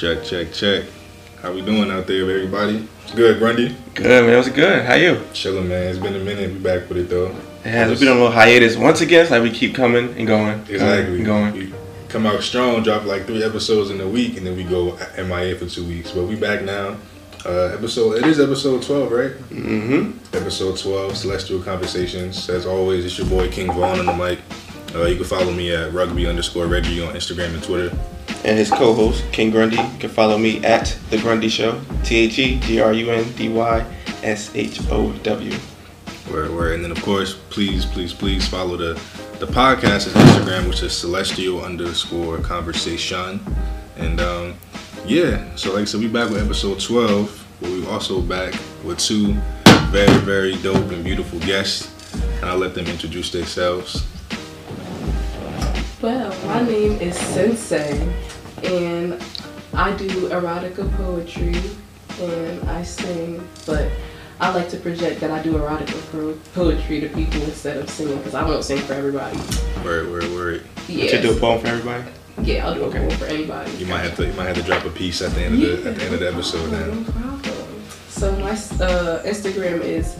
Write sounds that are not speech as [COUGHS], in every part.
Check, check, check. How we doing out there, everybody? Good, Grundy? Good, man. What's good? How you? Chilling, man. It's been a minute. We back with it, though. It has. We've been on a little hiatus once again. Like we keep coming and going. Exactly. Going. We come out strong, drop like three episodes in a week, and then we go MIA for two weeks. But we back now. Uh, episode, it is episode 12, right? Mm-hmm. Episode 12, Celestial Conversations. As always, it's your boy King Vaughn on the mic. Uh, you can follow me at rugby underscore Reggie on Instagram and Twitter. And his co-host, King Grundy. You can follow me at The Grundy Show. T-H-E-G-R-U-N-D-Y-S-H-O-W. Where, where, and then of course, please, please, please follow the the podcast on Instagram, which is celestial underscore conversation. And um, yeah, so like I said, we back with episode 12, but we're also back with two very, very dope and beautiful guests. And I'll let them introduce themselves. Well, my name is Sensei, and I do erotica poetry, and I sing, but I like to project that I do erotica poetry to people instead of singing, because I won't sing for everybody. Word, word, word. Yeah. Should do a poem for everybody. Yeah, I'll do Okay. a poem for anybody. You might have to, you might have to drop a piece at the end of the at the end of the episode. No Then. problem. So my uh, Instagram is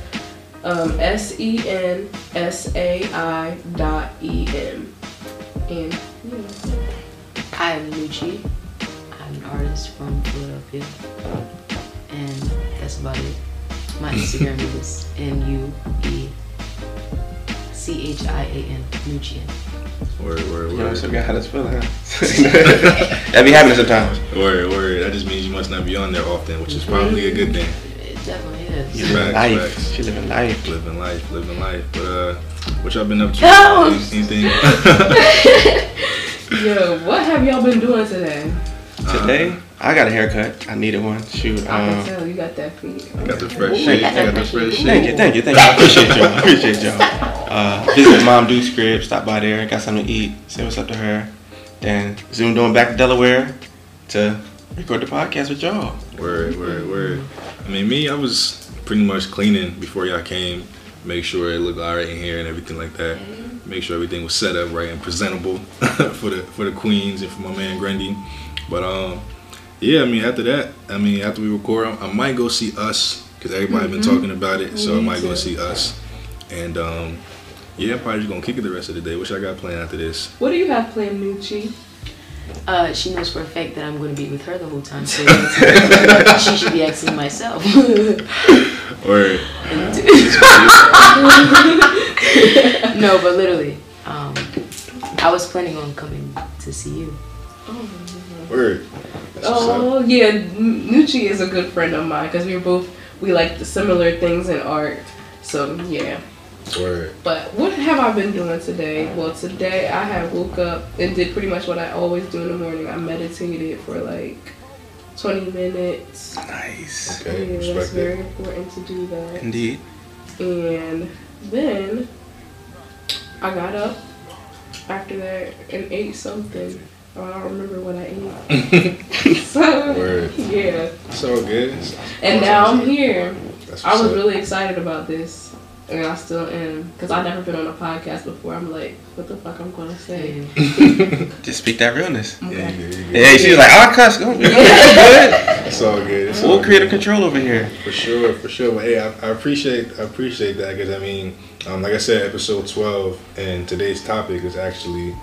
um, S E N S A I dot E M, and yeah. Hi, I'm Nucci. I'm an artist from Philadelphia. And that's about it. My Instagram [LAUGHS] is N U E C H I A N, Nuccian. Word, word, You know, word. so got how this feeling, huh? [LAUGHS] that be happening sometimes. Word, word. That just means you must not be on there often, which is probably a good thing. It definitely is. She living Facts, life. facts. She living life. Living life, living life. But uh, what y'all been up to? No! Anything? [LAUGHS] Yo, what have y'all been doing today? Today, I got a haircut. I needed one. Shoot. I can Um, tell you got that feet. got the fresh Ooh. shit. Got the fresh shit. Thank you, thank you, thank you. [LAUGHS] I appreciate y'all. I [LAUGHS] appreciate y'all. Uh, visit Mom Duke's crib, stop by there, got something to eat, say what's up to her. Then zoomed on back to Delaware to record the podcast with y'all. Word, word, word. I mean, me, I was pretty much cleaning before y'all came. Make sure it looked alright in here and everything like that. Make sure everything was set up right and presentable [LAUGHS] for the for the queens and for my man Grundy. But um, yeah, I mean, after that, I mean, after we record, I, I might go see us because everybody been talking about it. So I Me might go see us. And um, yeah, I'm probably just gonna kick it the rest of the day. What y'all got planned after this? What do you have planned, Nucci? Uh, she knows for a fact that I'm going to be with her the whole time, so [LAUGHS] she should be asking myself. [LAUGHS] Word. [LAUGHS] no, but literally, um, I was planning on coming to see you. Word. That's what's up. Oh yeah, Nucci is a good friend of mine because we were both we like the similar things in art. So yeah. Word. But what have I been doing today? Well, today I had woke up and did pretty much what I always do in the morning. I meditated for like 20 minutes. Nice. Okay. yeah, that's very it. important to do that. Indeed. And then I got up after that and ate something. Oh, I don't remember what I ate. [LAUGHS] so, Word. yeah. So good. And now I'm here. That's I was up. really excited about this. And I still am. Because I've never been on a podcast before. I'm like, what the fuck I'm going to say? [LAUGHS] Just speak that realness. Yeah, you Okay. good, you good. Hey, she's like, I'll cuss. Go. [LAUGHS] It's good. It's all good. It's all Full good. creative control over here. For sure, for sure. But hey, I, I appreciate I appreciate that because I mean, um, like I said, episode twelve, and today's topic is actually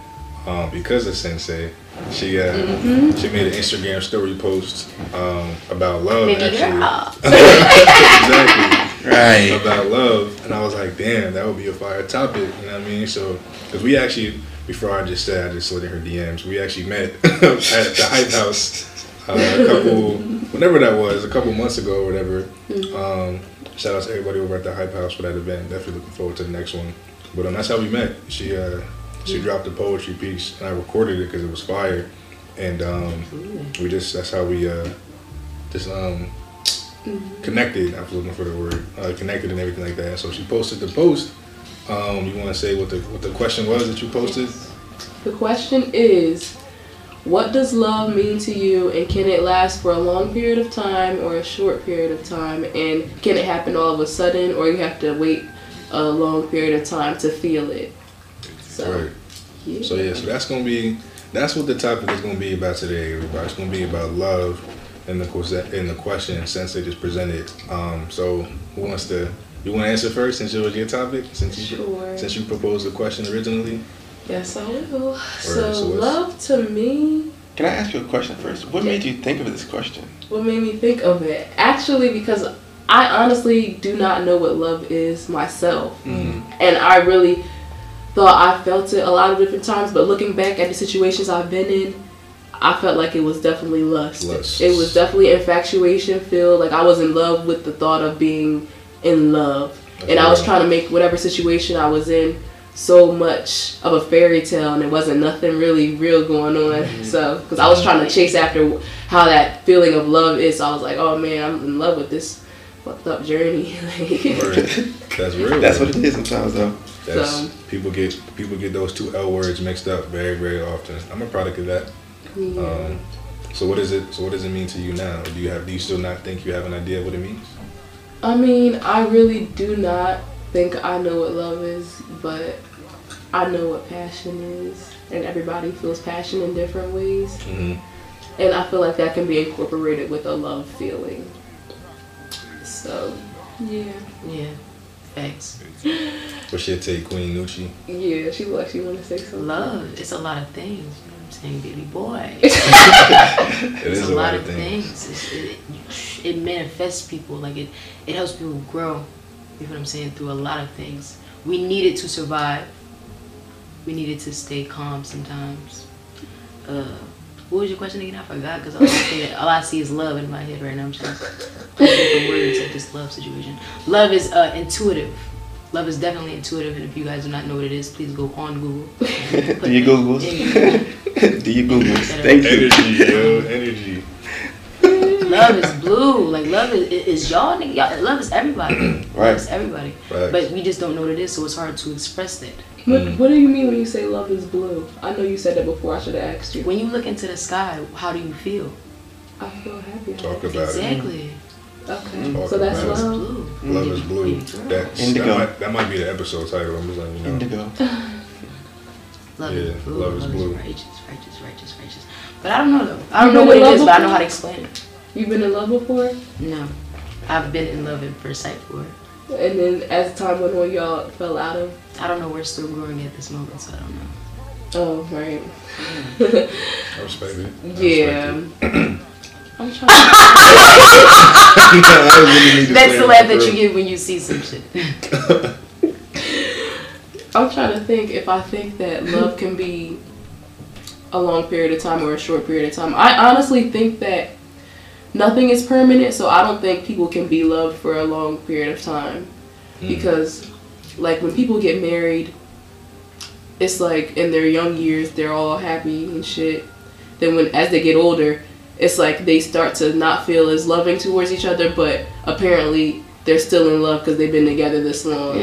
um, because of Sensei. She uh, Mm-hmm. she made an Instagram story post um, about love. Baby actually, girl. [LAUGHS] exactly Right. about love, and I was like, damn, that would be a fire topic. You know what I mean? So, because we actually, before I just said, I just slid in her DMs. We actually met [LAUGHS] at the Hype House uh, a couple, whenever that was, a couple months ago or whatever. Um, shout out to everybody over at the Hype House for that event. Definitely looking forward to the next one. But um, that's how we met. She uh, she dropped a poetry piece, and I recorded it because it was fire. And um, we just that's how we uh, just um, connected. I was looking for the word uh, connected and everything like that. So she posted the post. Um, you want to say what the what the question was that you posted? The question is, what does love mean to you, and can it last for a long period of time or a short period of time? And can it happen all of a sudden, or you have to wait a long period of time to feel it? So, Right. yeah. So yeah, so that's gonna be that's what the topic is going to be about today, everybody. It's going to be about love and the ques- in the question Sensei just presented. Um, so who wants to? You want to answer first since it was your topic? Since you Sure. since you proposed the question originally. Yes, I will. So, so love to me, Can I ask you a question first? What made you think of this question? what made me think of it? Actually, because I honestly do not know what love is myself. Mm-hmm. And I really thought I felt it a lot of different times, but looking back at the situations I've been in, I felt like it was definitely lust. Lust. It was definitely infatuation filled. Like I was in love with the thought of being in love. And I was trying to make whatever situation I was in so much of a fairy tale and it wasn't nothing really real going on. Mm-hmm. So, because I was trying to chase after how that feeling of love is. So I was like, oh man, I'm in love with this fucked up journey. [LAUGHS] Word. That's real. That's what it is sometimes, though. That's, So- people get people get those two L words mixed up very very often. I'm a product of that. yeah. Um, so what is it? So what does it mean to you now? Do you have? Do you still not think you have an idea of what it means? I mean, I really do not think I know what love is, but I know what passion is. And everybody feels passion in different ways. hmm And I feel like that can be incorporated with a love feeling. So, yeah. Yeah. Facts. What's your take, Queen Nucci? Yeah, she looked like she wanted to say something. Love. It's a lot of things. You know what I'm saying, baby boy. [LAUGHS] It It's is a lot of things. It's, it, it manifests people. Like it, it helps people grow. You know what I'm saying? Through a lot of things. We needed to survive. We needed to stay calm sometimes. Uh, what was your question again? I forgot because all, I see- all I see is love in my head right now. I'm trying to put words at this love situation. Love is uh, intuitive. Love is definitely intuitive, and if you guys do not know what it is, please go on Google. [LAUGHS] [LAUGHS] Do you Googles? Yeah. Do you Googles? Thank you. Energy, yo, energy. love is blue. Like love is, is y'all, nigga. Y'all, love is everybody. Right. Love is everybody. Facts. But we just don't know what it is, so it's hard to express that. What, Mm. what do you mean when you say love is blue? I know you said that before. I should have asked you. When you look into the sky, how do you feel? I feel happy. Talk about it. Exactly. Okay. Talk So that's about it. It's love. blue. Love is blue. Baby. That's, Indigo. That might, that might be the episode title. I'm just letting you know. Indigo. [LAUGHS] Love Yeah, is blue. love is blue. righteous, righteous, righteous, righteous. But I don't know though. I don't know what in it love is, but I know how to explain it. You've been in love before? No. I've been in love at first sight before. And then as time went on, y'all fell out of. I don't know. We're still growing at this moment, so I don't know. Oh, right. I respect it. [LAUGHS] I yeah. respect [COUGHS] I'm trying. it. [LAUGHS] I really need to That's the laugh that you get when you see some shit. [LAUGHS] I'm trying to think if I think that love can be a long period of time or a short period of time. I honestly think that nothing is permanent, so I don't think people can be loved for a long period of time. Mm. Because, like, when people get married, it's like in their young years, they're all happy and shit. Then, when as they get older, it's like they start to not feel as loving towards each other, but apparently they're still in love because they've been together this long.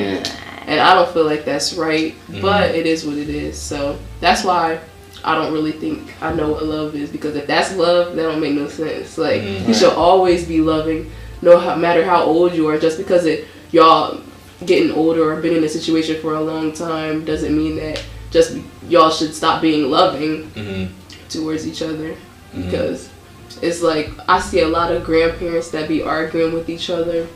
And I don't feel like that's right, but it is what it is. So that's why I don't really think I know what love is because if that's love, that don't make no sense. Like Mhm. you should always be loving, no matter how old you are. Just because it y'all getting older or been in a situation for a long time doesn't mean that just y'all should stop being loving Mhm. towards each other Mhm. because it's like I see a lot of grandparents that be arguing with each other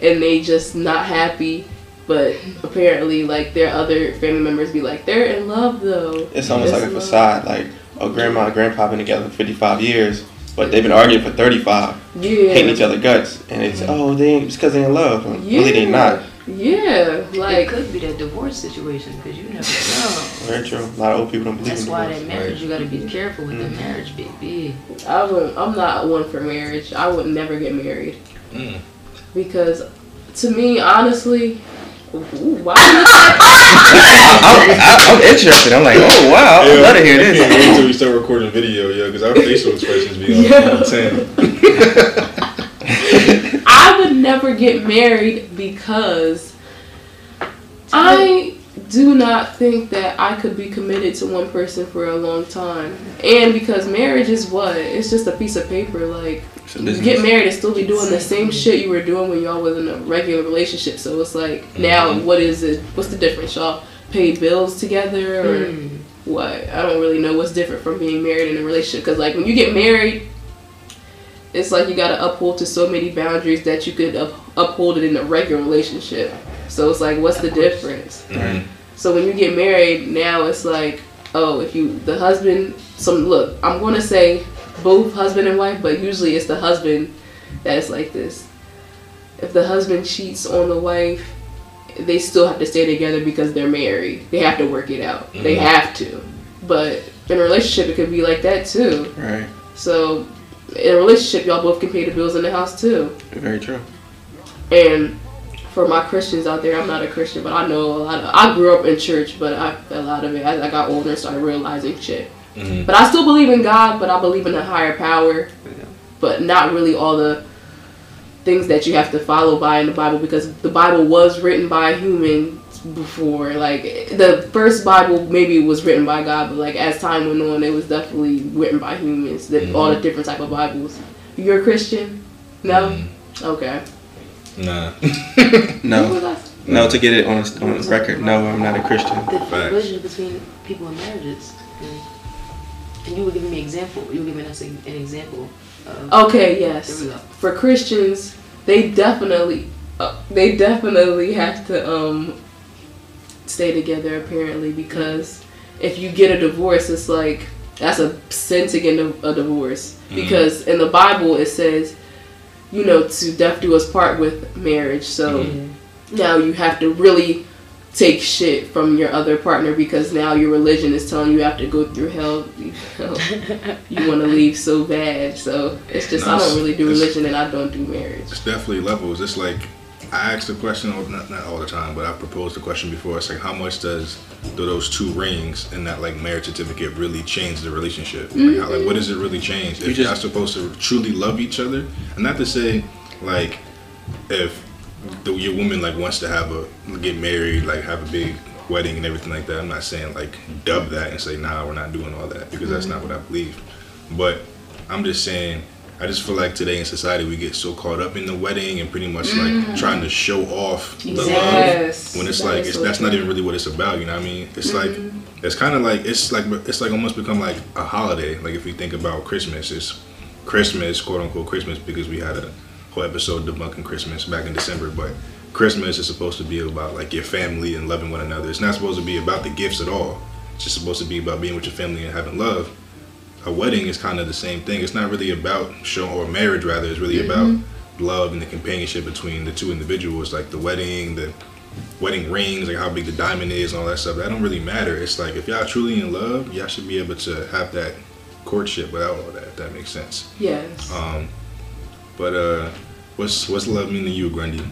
and they just not happy but apparently like their other family members be like they're in love though It's almost like a love. facade. Like, oh, grandma and grandpa been together for 55 years, but they've been arguing for 35, yeah hating each other guts, and it's oh they ain't it's because they in love. And Really, they not. yeah like it like could be that divorce situation because you never know. Very true. A lot of old people don't believe that. That's in why divorce. that marriage, you gotta be careful with Mhm. the marriage, baby. I won't, I'm not one for marriage I would never get married Mm. because to me honestly ooh, [LAUGHS] I'm, I'm, I'm interested. I'm like, oh wow, I'd love to hear I can't wait this. until we start recording video, yo, because our facial expressions be on, Yeah. on 10. I would never get married because I do not think that I could be committed to one person for a long time. And because marriage is what? It's just a piece of paper. Like, you get married and still be doing the same shit you were doing when y'all was in a regular relationship. So it's like, now Mhm. what is it? What's the difference? Y'all pay bills together or Mm. what I don't really know what's different from being married in a relationship because like when you get married, it's like you gotta uphold to so many boundaries that you could up, uphold it in a regular relationship. So it's like, what's the difference? Mhm. So when you get married, now it's like, oh, if you the husband, some look, I'm gonna say both husband and wife, but usually it's the husband that's like this. If the husband cheats on the wife, they still have to stay together because they're married. They have to work it out. They Mhm. have to. But in a relationship, it could be like that too. Right. So in a relationship, y'all both can pay the bills in the house too. Very true. And for my Christians out there, I'm not a Christian, but I know a lot of. I grew up in church, but I fell out of it as I got older and started realizing shit. Mhm. But I still believe in God, but I believe in a higher power, but not really all the things that you have to follow by in the Bible because the Bible was written by humans before. Like the first Bible maybe was written by God, but like as time went on, it was definitely written by humans. That all the different type of Bibles. You're a Christian? No. Mhm. Okay. Nah. [LAUGHS] No. No, to get it on on record, no, I'm not a Christian. The Facts. relationship between people and marriages. And, and you were giving me an example. You were giving us an an example. Of, Okay, yes. we go. For Christians, they definitely, uh, they definitely have to um, stay together apparently because if you get a divorce, it's like that's a sin to get a, a divorce because in the Bible it says, you know, to death do us part with marriage. So now you have to really take shit from your other partner because now your religion is telling you you have to go through hell. You, [LAUGHS] you want to leave so bad. So it's just I don't really do religion and I don't do marriage. It's definitely levels. It's like I ask the question, not not all the time, but I've proposed the question before. It's like how much does do those two rings and that like marriage certificate really change the relationship? Like, how, like what does it really change? If You are supposed to truly love each other, and not to say like if the, your woman like wants to have a get married, like have a big wedding and everything like that. I'm not saying like dub that and say nah, we're not doing all that because that's not what I believe. But I'm just saying, I just feel like today in society we get so caught up in the wedding and pretty much like mm. trying to show off the love when it's That like it's, that's not even really what it's about. You know what I mean? It's like mm-hmm. it's kind of like it's like it's like almost become like a holiday. Like if we think about Christmas, it's Christmas, quote unquote Christmas, because we had a whole episode debunking Christmas back in December. But Christmas is supposed to be about like your family and loving one another. It's not supposed to be about the gifts at all. It's just supposed to be about being with your family and having love. A wedding is kind of the same thing. It's not really about show or marriage rather, It's really about love and the companionship between the two individuals. Like the wedding, the wedding rings, like how big the diamond is, and all that stuff. That don't really matter. It's like if y'all truly in love, y'all should be able to have that courtship without all that. If that makes sense. Yes. Um, but uh, what's what's love mean to you, Grundy?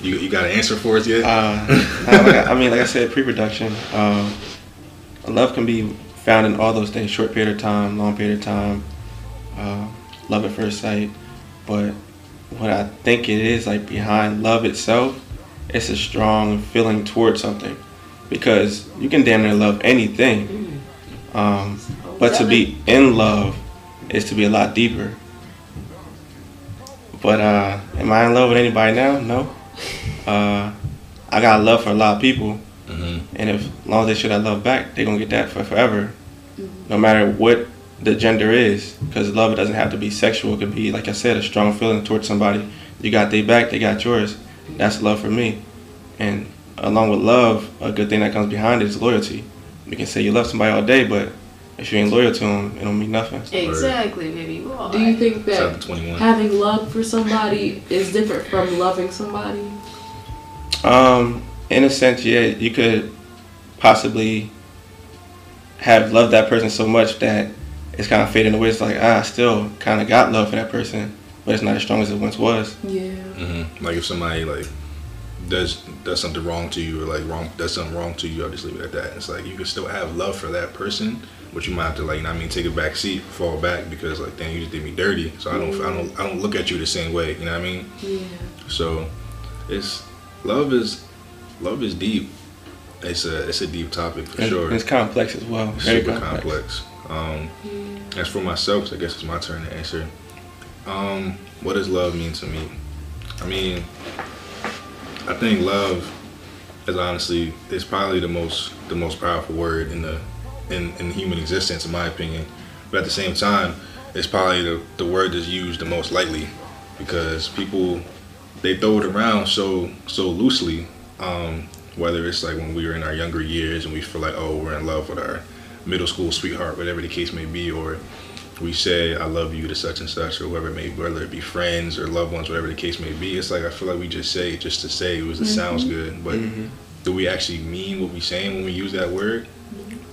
You you got an answer for us yet? Uh, I, I- I mean, like I said, pre-production. Uh, love can be found in all those things: short period of time, long period of time, uh, love at first sight. But what I think it is like behind love itself, it's a strong feeling towards something, because you can damn near love anything, um, but to be in love is to be a lot deeper. But uh, am I in love with anybody now? No. Uh, I got love for a lot of people, hmm and if as long as they show that love back, they're gonna get that for forever, no matter what the gender is. Because love doesn't have to be sexual; it could be, like I said, a strong feeling towards somebody. You got their back, they got yours. That's love for me. And along with love, a good thing that comes behind it is loyalty. You can say you love somebody all day, but if you ain't loyal to them, it don't mean nothing. Exactly, maybe. Well, Do you think that to Twenty One. having love for somebody is different from loving somebody? Um, in a sense, yeah, you could possibly have loved that person so much that it's kind of fading away. It's like, ah, I still kind of got love for that person, but it's not as strong as it once was. Yeah. hmm Like if somebody like does does something wrong to you or like wrong does something wrong to you, I'll just leave it at that. It's like you can still have love for that person, but you might have to like, you know I mean, take a back seat, fall back because like, dang, you just did me dirty. So I don't, I don't, I don't look at you the same way. You know what I mean? Yeah. So it's love is love is deep. It's a it's a deep topic for And sure. It's complex as well. Very super complex. complex. Um, as for myself, I guess it's my turn to answer. Um, what does love mean to me? I mean, I think love is honestly is probably the most the most powerful word in the in, in human existence, in my opinion. But at the same time, it's probably the, the word that's used the most lightly because people they throw it around so so loosely. Um, whether it's like when we were in our younger years and we feel like oh we're in love with our middle school sweetheart, whatever the case may be, or we say I love you to such and such or whoever it may be, whether it be friends or loved ones, whatever the case may be. It's like I feel like we just say it just to say it was it sounds good, but Mhm. do we actually mean what we saying when we use that word?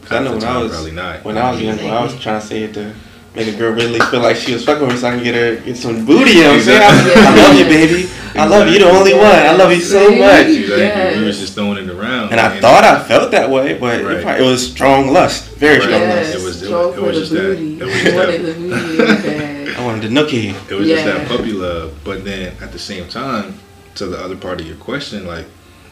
'Cause I know Half the when I was probably not. when I was younger, I was trying to say it to make a girl really feel like she was fucking with me, so I can get her get some booty. You know what I'm saying? I, I love you, baby. I love you. The only one. I love you so much. Exactly. Yes. We was just throwing it around. And I man. thought I felt that way, but Right. it, probably, it was strong lust, very Right. strong Yes, lust. It was- it strong was- it for was the just that- booty. it was just wanted that- the booty in the bag. I wanted the nookie. It was just that puppy love. But then at the same time, to the other part of your question, like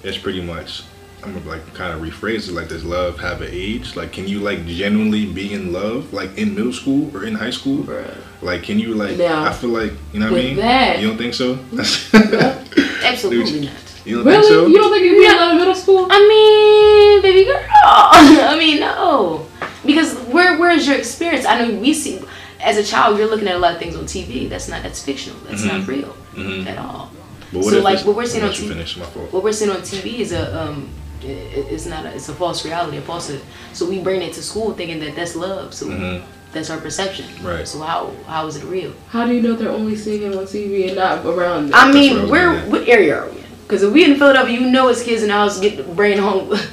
it's pretty much I'm gonna like kind of rephrase it like does love have an age? Like can you like genuinely be in love like in middle school or in high school? Bruh. Like can you like Now, I feel like you know what I mean? that- you don't think so? [LAUGHS] Absolutely not. You don't Really? think so? You don't think you can be in love in middle school? I mean, baby girl. [LAUGHS] I mean, no, because where where's your experience? I know we see as a child you're looking at a lot of things on TV. That's not that's fictional. That's not real Mhm. at all. But So, like, what we're seeing on TV finish my fault. What we're seeing on TV is a um, i- i- it's not a, it's a false reality, a falsehood. So we bring it to school thinking that that's love. So Mhm. that's our perception. Right. So how how is it real? How do you know they're only seeing it on TV and not around them? I mean, was where what area are we in? Because if we in Philadelphia, you know, it's kids in the house get brain home. [LAUGHS]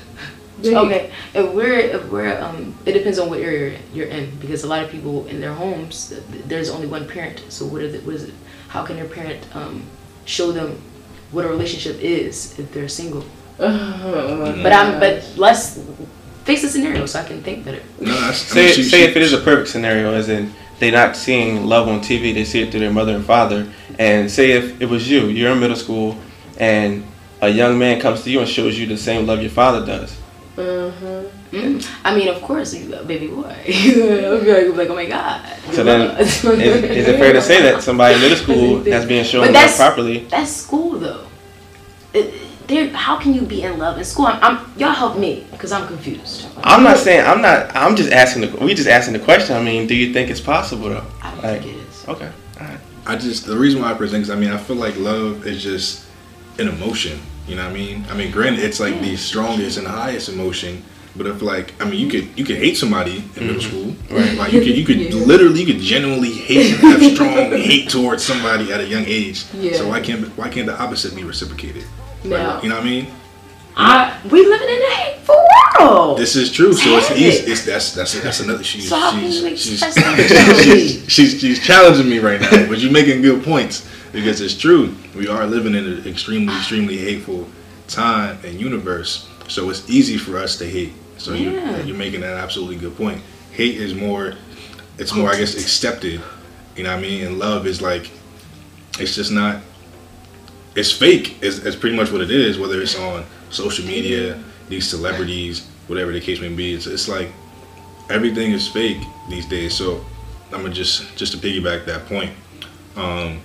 Okay, if we're if we're um, it depends on what area you're in because a lot of people in their homes th- th- there's only one parent. So what is it? What is it? How can their parent um, show them what a relationship is if they're single? But I'm but let's face the scenario so I can think better. No, that's, I Say, mean, she- say she- if it is a perfect scenario, as in they're not seeing love on TV, they see it through their mother and father. And say if it was you, you're in middle school, and a young man comes to you and shows you the same love your father does. Uh-huh. Mm. I mean, of course, you got baby boy. [LAUGHS] I'll be like, like, oh my god. So then, is, is it fair to say that somebody in middle school [LAUGHS] that's being shown But love properly? That's school though. It, there, how can you be in love in school? I'm, I'm y'all help me because I'm confused. I'm not saying I'm not. I'm just asking the. We just asking the question. I mean, do you think it's possible though? I don't Like, think it is. okay, all right. I just the reason why I present is I mean I feel like love is just an emotion. You know what I mean? I mean, granted, it's like the strongest and highest emotion. But if like I mean, you could you could hate somebody in middle mm-hmm. school, Right. Like you could you could [LAUGHS] Yeah. literally you could genuinely hate and have [LAUGHS] strong hate towards somebody at a young age. Yeah. So why can't why can't the opposite be reciprocated? Now, You know what I mean? I, we living in a hateful world. This is true. So it's easy. It's that's that's that's another. She's So she's, she's, she's, she's she's challenging me right now, but you're making good points because it's true. We are living in an extremely extremely hateful time and universe. So it's easy for us to hate. So Yeah. you you're making an absolutely good point. Hate is more. It's more, I guess, accepted. You know what I mean? And love is like, it's just not. It's fake. It's, it's pretty much what it is. Whether it's on social media, these celebrities, whatever the case may be, it's, it's like everything is fake these days. So I'm gonna just just to piggyback that point. Um,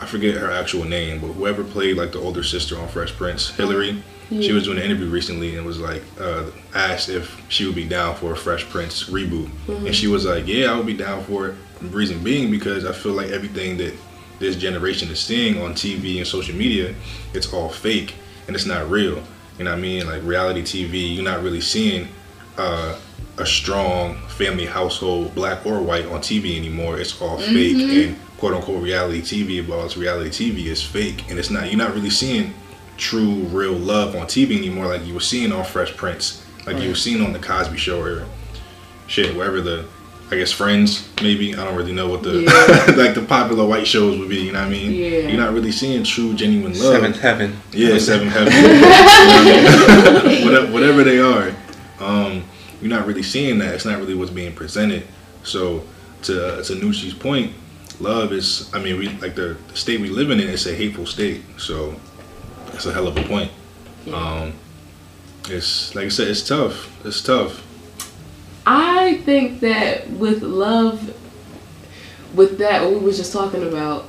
I forget her actual name, but whoever played like the older sister on Fresh Prince, Hilary, she was doing an interview recently and was like uh, asked if she would be down for a Fresh Prince reboot, and she was like, "Yeah, I would be down for it." Reason being because I feel like everything that this generation is seeing on TV and social media, it's all fake and it's not real. You know what I mean? Like reality TV, you're not really seeing uh, a strong family household, black or white, on TV anymore. It's all fake and quote unquote reality TV. But all it's reality TV is fake, and it's not. You're not really seeing true, real love on TV anymore, like you were seeing on Fresh Prince, like you were seeing on the Cosby Show or shit, wherever the. I guess Friends, maybe I don't really know what the Yeah. [LAUGHS] like the popular white shows would be. You know what I mean? Yeah. You're not really seeing true, genuine love. Seventh heaven. Yeah, seven heaven. [LAUGHS] You know what I mean? [LAUGHS] whatever, whatever they are, um, you're not really seeing that. It's not really what's being presented. So, to to Nucci's point, love is. I mean, we like the, the state we live in. It's a hateful state. So, that's a hell of a point. Um, it's like I said, it's tough. It's tough. I think that with love, with that, what we were just talking about,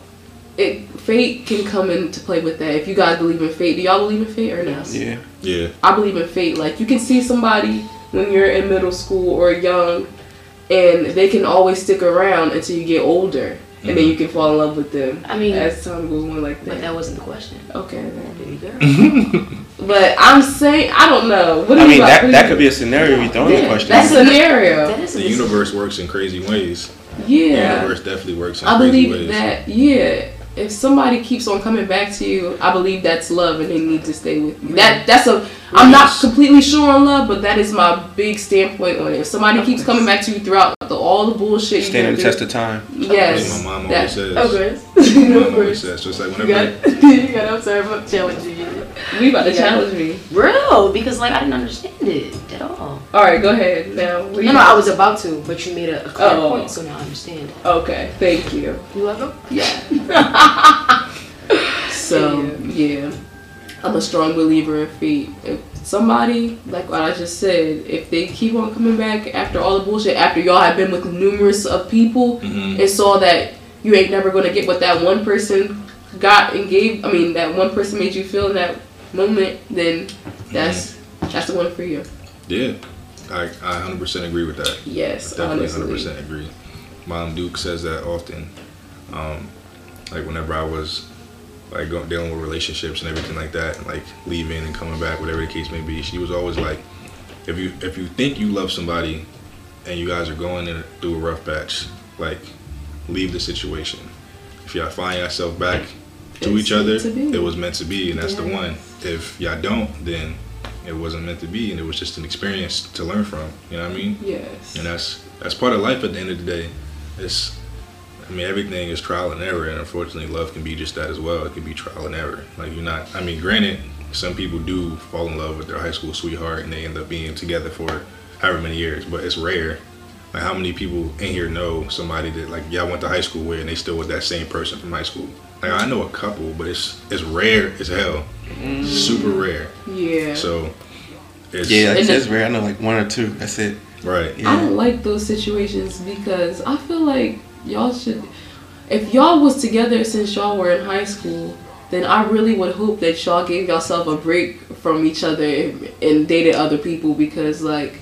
it fate can come into play with that. If you guys believe in fate, do y'all believe in fate or not? Yeah. Yeah. I believe in fate. Like you can see somebody when you're in middle school or young, and they can always stick around until you get older, and then mm-hmm. you can fall in love with them I mean, as time goes on like that. but that. that wasn't the question. Okay, then. Baby girl. [LAUGHS] but I'm saying I don't know. What I mean that that you- could be a scenario you throw in the question. That's a scenario. That is The universe works in crazy ways. Yeah. The universe definitely works in I crazy believe ways. that, yeah. If somebody keeps on coming back to you, I believe that's love, and they need to stay with you. That that's a. I'm not completely sure on love, but that is my big standpoint on it. If somebody keeps coming back to you throughout the, all the bullshit you Stand the through, test of time. yes, my mom that- always says. Okay. My no mom always worries. [LAUGHS] says. So it's like You whenever. got, [LAUGHS] you got. I'm sorry, I'm challenging you. We about to Yeah. challenge me. Real, because like I didn't understand it at all. All right, go ahead now. What No, you- no, I was about to, but you made a, a clear Oh. point, so now I understand. Okay, thank you. You welcome. Yeah. [LAUGHS] so yeah, I'm a strong believer in fate. If somebody, like what I just said, if they keep on coming back after all the bullshit, after y'all have been with numerous of people Mhm. and saw that you ain't never gonna get what that one person got and gave, I mean that one person made you feel that moment, then that's that's the one for you. Yeah, I, I 100% agree with that. Yes, Definitely honestly. 100% agree. Mom Duke says that often. Um, like whenever I was like going, dealing with relationships and everything like that, like leaving and coming back, whatever the case may be, she was always like, if you if you think you love somebody and you guys are going in, through a rough patch, like leave the situation. If y'all find yourself back to It's each other, it was meant to be, and that's the one. If y'all don't, then it wasn't meant to be, and it was just an experience to learn from. You know what I mean? Yes. and that's that's part of life at the end of the day it's i mean everything is trial and error and unfortunately love can be just that as well it can be trial and error like you're not i mean granted some people do fall in love with their high school sweetheart and they end up being together for however many years but it's rare like how many people in here know somebody that like y'all went to high school with and they still with that same person from high school like i know a couple but it's it's rare as hell super mm. rare Yeah. so it's Yeah, like, And that's rare. I know like one or two. That's it. right Yeah. I don't like those situations because I feel like y'all should. If y'all was together since y'all were in high school, then I really would hope that y'all gave yourself a break from each other and, and dated other people because like.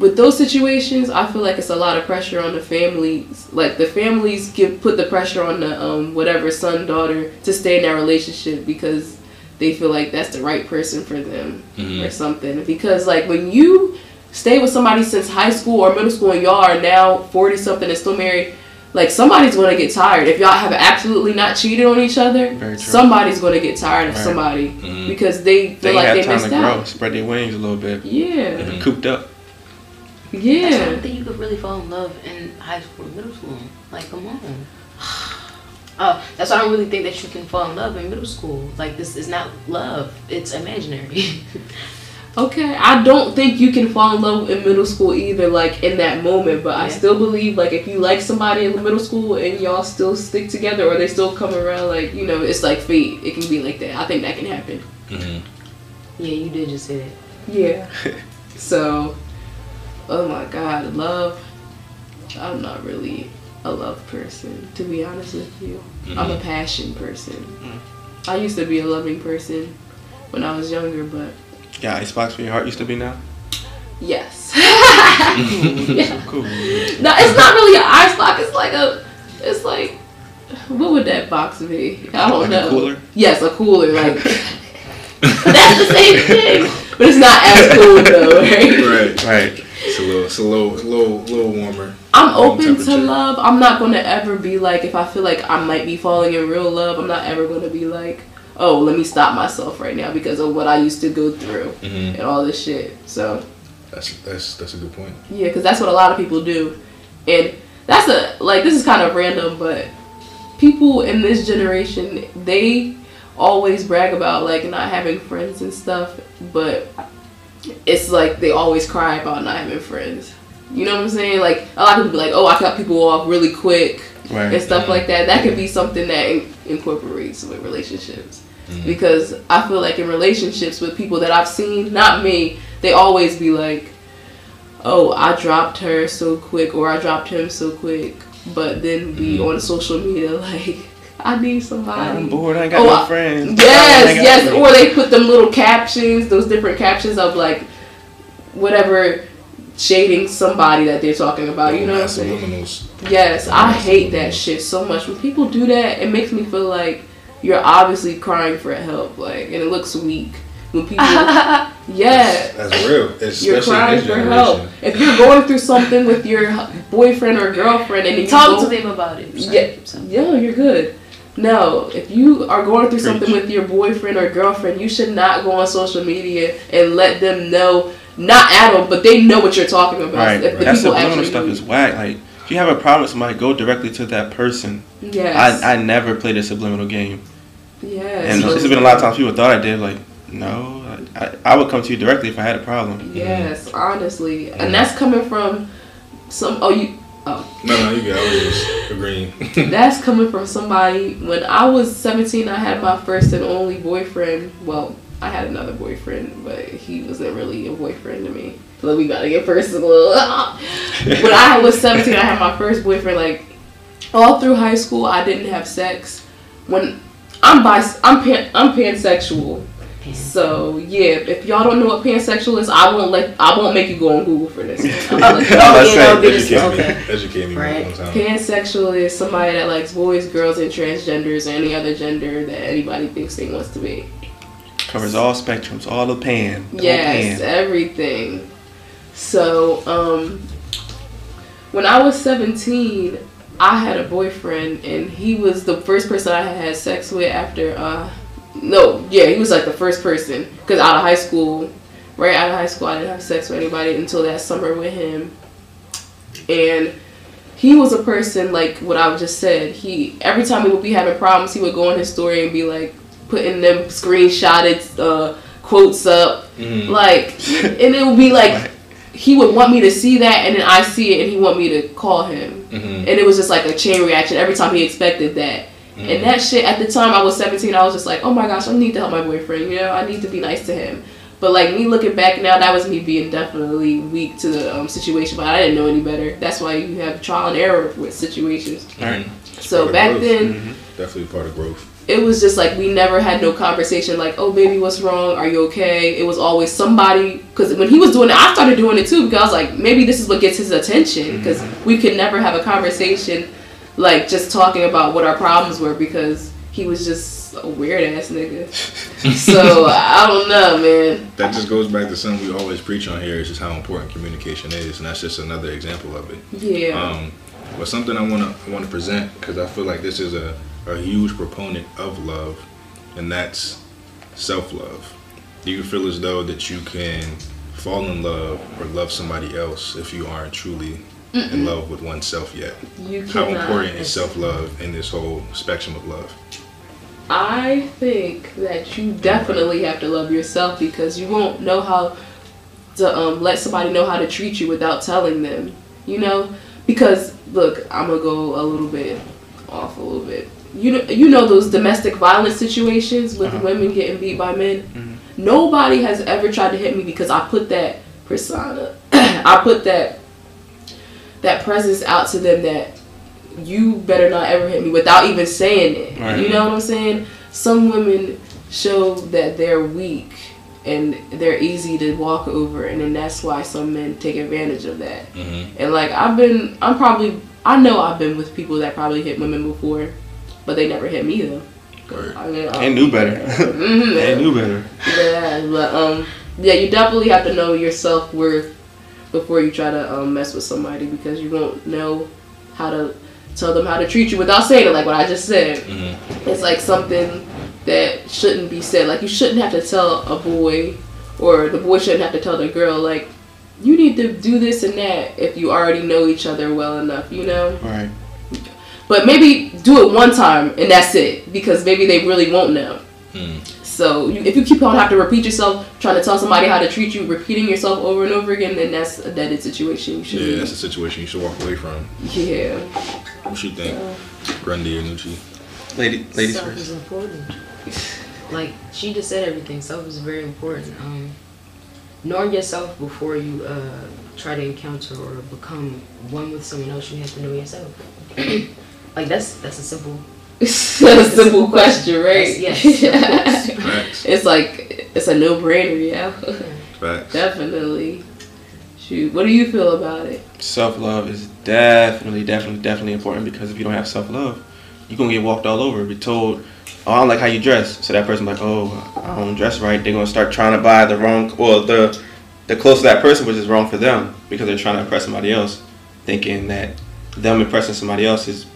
With those situations, I feel like it's a lot of pressure on the families. Like the families give put the pressure on the um, whatever son daughter to stay in that relationship because they feel like that's the right person for them Mhm. or something. Because like when you stay with somebody since high school or middle school and y'all are now 40 something and still married, like somebody's gonna get tired. If y'all have absolutely not cheated on each other, somebody's gonna get tired of Right. somebody Mhm. because they They feel ain't like they time missed to grow, out. spread their wings a little bit, Yeah, Mhm. cooped up. That's why I yeah. don't think you could really fall in love in high school or middle school. Like, come on. Uh, [SIGHS] that's why I don't really think that you can fall in love in middle school. Like, this is not love. It's imaginary. [LAUGHS] Okay, I don't think you can fall in love in middle school either, like in that moment. But I still believe, like, if you like somebody in middle school and y'all still stick together, or they still come around, like you know, it's like fate. It can be like that. I think that can happen. Mm-hmm. yeah, you did just say that. Yeah. [LAUGHS] so, oh my God, love. I'm not really a love person, to be honest with you. I'm a mm-hmm. passion person. Mm-hmm. I used to be a loving person when I was younger, but Yeah, icebox for your heart used to be now. yes. Yeah. [LAUGHS] cool. No, it's not really an ice box. It's like a, it's like, what would that box be? I don't Like know. a cooler? Yes, a cooler. Like [LAUGHS] that's the same thing, but it's not as cool though, right? right Right. It's a little, it's a little, little, little warmer. I'm open to love. I'm not gonna ever be like if I feel like I might be falling in real love. I'm not ever gonna be like, oh, let me stop myself right now because of what I used to go through Mm-hmm. and all this shit. So That's that's that's a good point. yeah, because that's what a lot of people do, and that's a like this is kind of random, but people in this generation they always brag about like not having friends and stuff, but it's like they always cry about not having friends. You know what I'm saying? Like a lot of people be like, oh, I cut people off really quick Right. and stuff like that. That could be something that in- incorporates with relationships. Mhm. Because I feel like in relationships with people that I've seen, not me, they always be like, "Oh, I dropped her so quick," or "I dropped him so quick," but then be Mhm. on social media [LAUGHS] like, I need somebody. I'm bored. I ain't got Oh, no friends. Yes, yes. with. Or they put them little captions, those different captions of like whatever shading somebody that they're talking about. You know what I'm saying? Yes, I hate that shit so much. When people do that, it makes me feel like you're obviously crying for help, like, and it looks weak. When people, [LAUGHS] yeah, That's real. Especially you're crying for generation. help. If you're going through something with your boyfriend or girlfriend, and you Talk go, to them about it. Yeah. yeah, you're good. No, if you are going through something with your boyfriend or girlfriend, you should not go on social media and let them know. Not at them, but they know what you're talking about. Right. If the That people subliminal actually stuff is whack. Like, if you have a problem with somebody, go directly to that person. Yes. I, I never played a subliminal game. yes. And So- there's been a lot of times people thought I did. Like, no, I, I, I would come to you directly if I had a problem. Yes, honestly, and that's coming from some. Oh, you. Oh, No, no, you got. I was just agreeing. [LAUGHS] [LAUGHS] that's coming from somebody. When I was seventeen, I had my first and only boyfriend. Well, I had another boyfriend, but he wasn't really a boyfriend to me. But we gotta get personal. [LAUGHS] when I was seventeen, I had my first boyfriend. Like all through high school, I didn't have sex. When I'm bis, I'm pan, I'm pansexual. So yeah, if y'all don't know what pansexual is, I won't let I won't make you go on Google for this. I'm gonna let you I know. was you know, saying, get us- Educate me. okay. Educate me Right. one time. Pansexual is somebody that likes boys, girls, and transgenders, or any other gender that anybody thinks they wants to be. Covers all spectrums, all the pan. the Yes, pan. everything. So, um, when I was 17, I had a boyfriend, and he was the first person I had had sex with after, uh, no, yeah, he was like the first person. Because out of high school, right out of high school, I didn't have sex with anybody until that summer with him. And he was a person, like what I just said, he, every time we would be having problems, he would go on his story and be like, putting them screenshotted uh, quotes up Mhm. like, and it would be like he would want me to see that, and then I see it, and he want me to call him, Mhm. and it was just like a chain reaction every time he expected that. Mm-hmm. And that shit at the time I was 17, I was just like, oh my gosh, I need to help my boyfriend, you know, I need to be nice to him. But like me looking back now, that was me being definitely weak to the um, situation, but I didn't know any better. That's why you have trial and error with situations. Right. So back then, Mhm. Definitely part of growth. it was just like we never had no conversation like oh baby what's wrong are you okay it was always somebody because when he was doing it i started doing it too because i was like maybe this is what gets his attention because we could never have a conversation like just talking about what our problems were because he was just a weird ass nigga [LAUGHS] so i don't know man That just goes back to something we always preach on here. Is just how important communication is, and that's just another example of it. yeah Um, but something I want to I want to present because I feel like this is a, a huge proponent of love, and that's self love. Do you feel as though that you can fall in love or love somebody else if you aren't truly in love with oneself yet? you How important is self love in this whole spectrum of love? I think that you definitely have to love yourself because you won't know how to um, let somebody know how to treat you without telling them. You know, because look, I'm gonna go a little bit off a little bit. You know, you know those domestic violence situations with Uh-huh. women getting beat by men. Mhm. Nobody has ever tried to hit me because I put that persona, [CLEARS THROAT] I put that that presence out to them that you better not ever hit me without even saying it. Right. You know what I'm saying? Some women show that they're weak and they're easy to walk over, and then that's why some men take advantage of that. Mm-hmm. And like I've been, I'm probably, I know I've been with people that probably hit women before, but they never hit me though. I mean, They knew better. Mhm. [LAUGHS] they knew better. Yeah, but um, yeah, you definitely have to know your self worth before you try to um, mess with somebody because you won't know how to tell them how to treat you without saying it. Like what I just said, Mm-hmm. it's like something that shouldn't be said. Like you shouldn't have to tell a boy, or the boy shouldn't have to tell the girl like. You need to do this and that if you already know each other well enough, you know? Right. But maybe do it one time and that's it because maybe they really won't know. Mm. So you, if you keep on having to repeat yourself, trying to tell somebody how to treat you, repeating yourself over and over again, then that's a deaded situation. You should Yeah, that's a situation you should walk away from. yeah. What you think, Grundy or Nucci? Lady, ladies self first. is important. Like she just said, everything. Self is very important. Um, knowing yourself before you uh, try to encounter or become one with someone else, you have to know yourself. [CLEARS THROAT] like that's that's a simple [LAUGHS] It's a simple question, right? Yes, yes. [LAUGHS] Facts. it's like it's a no brainer, yeah. Facts. Definitely. Shoot, what do you feel about it? Self love is definitely, definitely, definitely important because if you don't have self love, you're gonna get walked all over. Be told, oh, I don't like how you dress. So that person like, oh, I don't dress right. They're gonna start trying to buy the wrong, or the the close to that person, which is wrong for them because they're trying to impress somebody else, thinking that them impressing somebody else is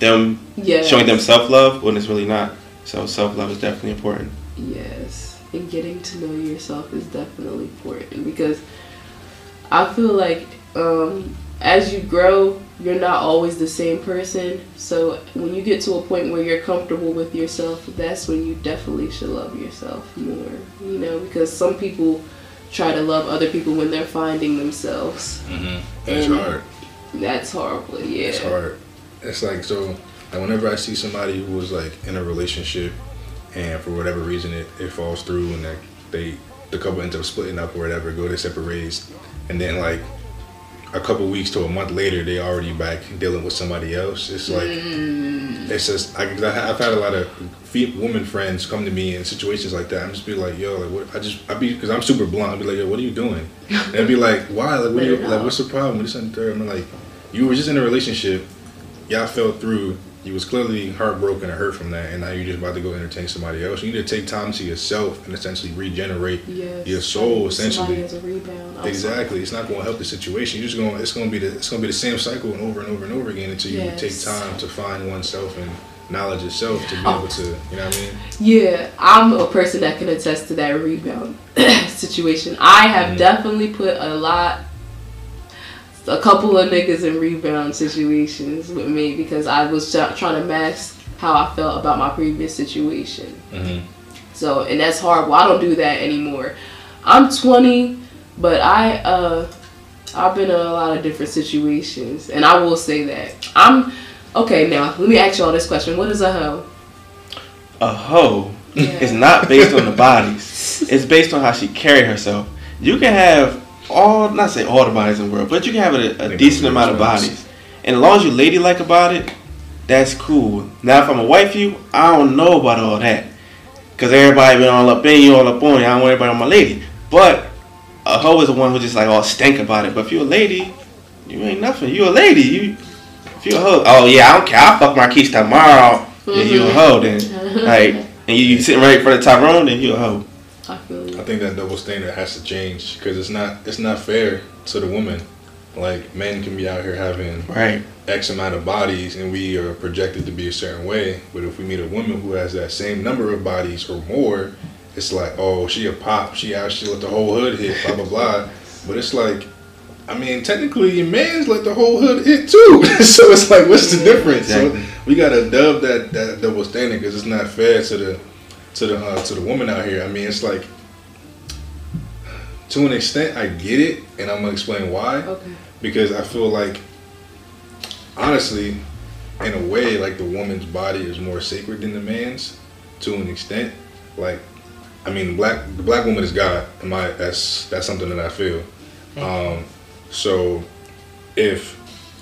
them Yeah. showing them self love when it's really not. So self love is definitely important. Yes, and getting to know yourself is definitely important because I feel like um, as you grow, you're not always the same person. So when you get to a point where you're comfortable with yourself, that's when you definitely should love yourself more. You know, because some people try to love other people when they're finding themselves. Mm-hmm. It's And- hard. That's horrible. Yeah. It's hard. It's like so. Like whenever I see somebody who was like in a relationship, and for whatever reason it, it falls through, and like they the couple ends up splitting up or whatever, go their separate ways, and then like a couple weeks to a month later, they already back dealing with somebody else. It's like it's just I, I've had a lot of woman friends come to me in situations like that. I'm just be like, yo, like what? I just I be because I'm super blunt. I'd be like, yo, what are you doing? [LAUGHS] And I'd be like, why? Like, what you, like, what's the problem? This and third. I'm like, you were just in a relationship, y'all fell through. You was clearly heartbroken or hurt from that, and now you're just about to go entertain somebody else. You need to take time to yourself and essentially regenerate Yes. your soul. Essentially. Exactly. It's not going to help the situation. You're just going. It's going to be the. It's going to be the same cycle and over and over and over again until you Yes. take time to find oneself and knowledge yourself to be Oh. able to. You know what I mean? Yeah, I'm a person that can attest to that rebound [COUGHS] situation. I have Mhm. definitely put a lot, a couple of niggas in rebound situations with me because I was try- trying to mask how I felt about my previous situation. Mm-hmm. So, and that's horrible. I don't do that anymore. I'm 20, but I uh I've been in a lot of different situations, and I will say that I'm okay. Now, let me ask y'all this question: What is a hoe? A hoe Yeah. is not based on the bodies. [LAUGHS] It's based on how she carry herself. You can have all, not say all the bodies in the world, but you can have a, a decent that's amount of what it is. bodies. And as long as you ladylike about it, that's cool. Now, if I'm a wife you, I don't know about all that. Because everybody been all up in you, all up on you. I don't want everybody on my lady. But a hoe is the one who just like all stank about it. But if you're a lady, you ain't nothing. You a lady. You if you a hoe, oh yeah, I don't care. I'll fuck Marquise tomorrow. Then you a mm-hmm. hoe then. Like and you, you sitting right in front of Tyrone, then you a hoe. I feel you. I think that double standard has to change because it's not. It's not fair to the woman. Like men can be out here having Right. X amount of bodies and we are projected to be a certain way. But if we meet a woman who has that same number of bodies or more, it's like, oh, she a pop. She out. She let the whole hood hit. Blah blah blah. [LAUGHS] But it's like, I mean, technically, your man's let the whole hood hit too. [LAUGHS] so it's like, what's the difference? Exactly. So we gotta dub that that double standard because it's not fair to the to the uh, to the woman out here. I mean, it's like. To an extent, I get it, and I'm gonna explain why Okay. because I feel like honestly, in a way, like the woman's body is more sacred than the man's to an extent. Like, I mean, the black the black woman is God. And my that's that's something that I feel. Um, so if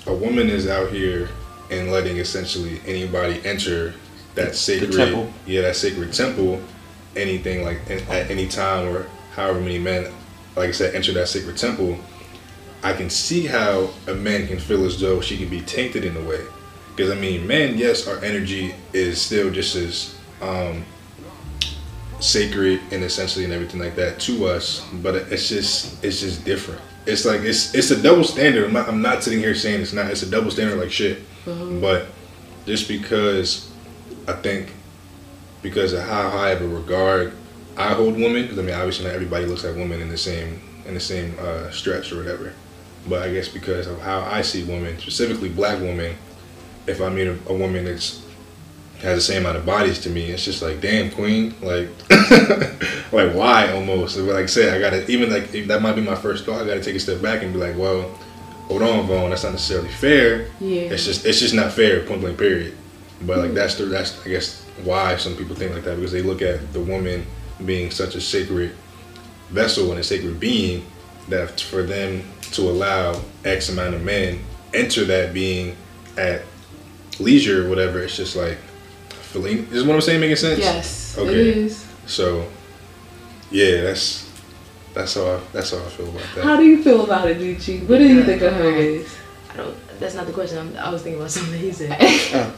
a woman is out here and letting essentially anybody enter that sacred temple. yeah that sacred temple anything like in- at any time or however many men like i said enter that sacred temple i can see how a man can feel as though she can be tainted in a way. Because i mean men yes our energy is still just as um sacred and essentially and everything like that to us but it's just it's just different. It's like it's it's a double standard. I'm not, I'm not sitting here saying it's not it's a double standard like shit but just because I think because of how high of a regard I hold women, because I mean obviously not everybody looks at women in the same in the same uh, stretch or whatever. But I guess because of how I see women, specifically black women, if I meet a, a woman that's has the same amount of bodies to me, it's just like damn queen, like [LAUGHS] like why almost. Like I said, I gotta even like if that might be my first thought. I gotta take a step back and be like, well, hold on, Vaughn, that's not necessarily fair. Yeah. It's just it's just not fair, point blank period. But like that's the that's I guess why some people think like that because they look at the woman being such a sacred vessel and a sacred being that for them to allow X amount of men enter that being at leisure or whatever, it's just like Feline. Is what I'm saying making sense? Yes, Okay. it is. So, yeah, that's that's how I that's how I feel about that. How do you feel about it, Gucci? What do you think of her is? I don't. That's not the question. I'm, I was thinking about [LAUGHS] something he said.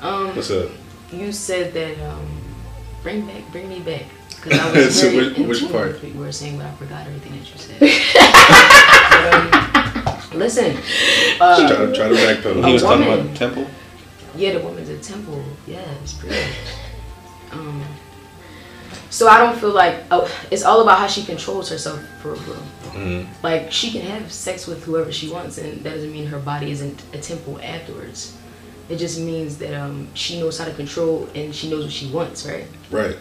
Um, What's up? you said that um, bring back, bring me back. Because I [LAUGHS] was So very which- which part? with what you were saying, but I forgot everything that you said. [LAUGHS] um, listen, try uh, to try to backpedal. He was talking about the temple. yeah, the woman's a temple. Yes, pretty. Um, so I don't feel like oh, it's all about how she controls herself for real. Mhm. Like she can have sex with whoever she wants, and that doesn't mean her body isn't a temple afterwards. It just means that um, she knows how to control and she knows what she wants, right? Right.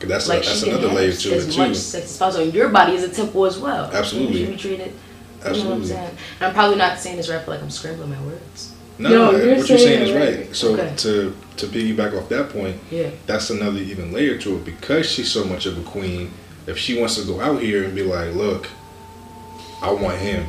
'Cause that's like that's another layer to as it much too. sex as possible. And your body is a temple as well. Absolutely. You should be treated. You know what I'm Absolutely. saying? And I'm probably not saying this right, but like I'm scrambling my words. No, No, you're what you're saying saying is right. right. So Okay. to to piggyback off that point, Yeah. that's another even layer to it because she's so much of a queen. If she wants to go out here and be like, look, I want him.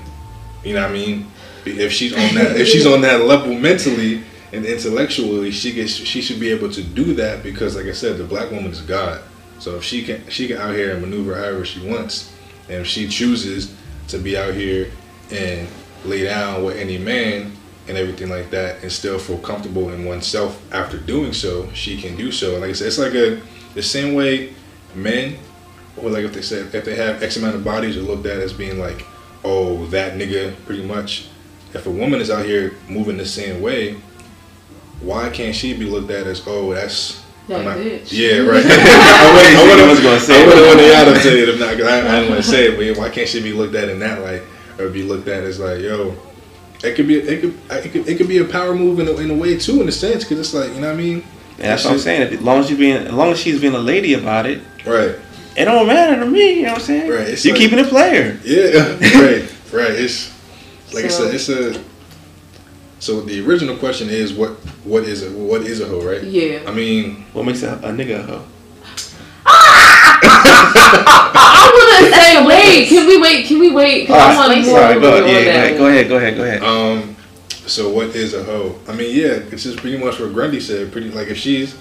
You know what I mean? If she's on that if she's [LAUGHS] on that level mentally and intellectually, she gets she should be able to do that because like I said, the black woman is God. So if she can she can out here and maneuver however she wants. And if she chooses to be out here and lay down with any man and everything like that and still feel comfortable in oneself after doing so, she can do so. And like I said, it's like a the same way men or like if they said if they have X amount of bodies are looked at as being like, oh, that nigga pretty much. If a woman is out here moving the same way, why can't she be looked at as oh that's That not- Yeah, right. [LAUGHS] I wouldn't- I wouldn't- was gonna say I wouldn't it. want to to say it if not, 'cause I, I didn't want to say it, but yeah, why can't she be looked at in that light, or be looked at as like, yo, it could be, it could, it could, it could be a power move in a, in a way too, in a sense, because it's like, you know what I mean? And that's what I'm saying. As long as you being, as long as she's being a lady about it, Right. it don't matter to me. You know what I'm saying? Right, it's You like- keeping it player. Yeah. [LAUGHS] right. Right. It's like So- I said, it's a. So the original question is what what is a what is a hoe, right? Yeah. I mean, What makes a, a nigga a hoe? I want to say, [LAUGHS] wait. Can we wait? Can we wait? 'Cause I want Alright, more Sorry, go on. Yeah, go ahead. Go ahead. Go ahead. Go ahead. Um, so what is a hoe? I mean, yeah, it's just pretty much what Grundy said. Pretty like if she's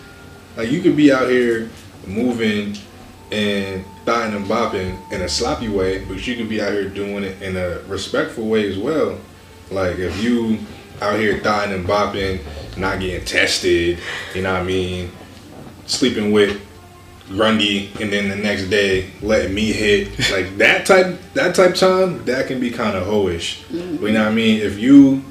like you could be out here moving and thotting and bopping in a sloppy way, but you could be out here doing it in a respectful way as well. Like if you out here thotting and bopping, not getting tested, you know what I mean, sleeping with Grundy, and then the next day letting me hit [LAUGHS] like that type that type time that can be kind of hoish. But you know what I mean? If you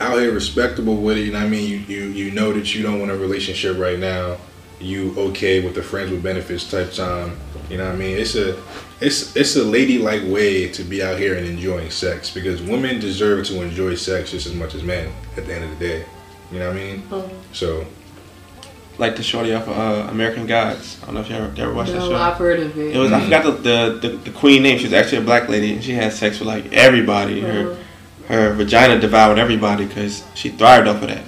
out here respectable with it, you know what I mean? You you you know that you don't want a relationship right now. You okay with the friends with benefits type time. You know what I mean? It's a it's it's a ladylike way to be out here and enjoying sex because women deserve to enjoy sex just as much as men at the end of the day. You know what I mean? Um, So Like the shorty off of uh, American Gods. I don't know if you ever, ever watched that show. I've heard of it. It was I forgot the, the, the, the queen name. She was actually a black lady, and she had sex with like everybody. Her Uh, her vagina devoured everybody because she thrived off of that.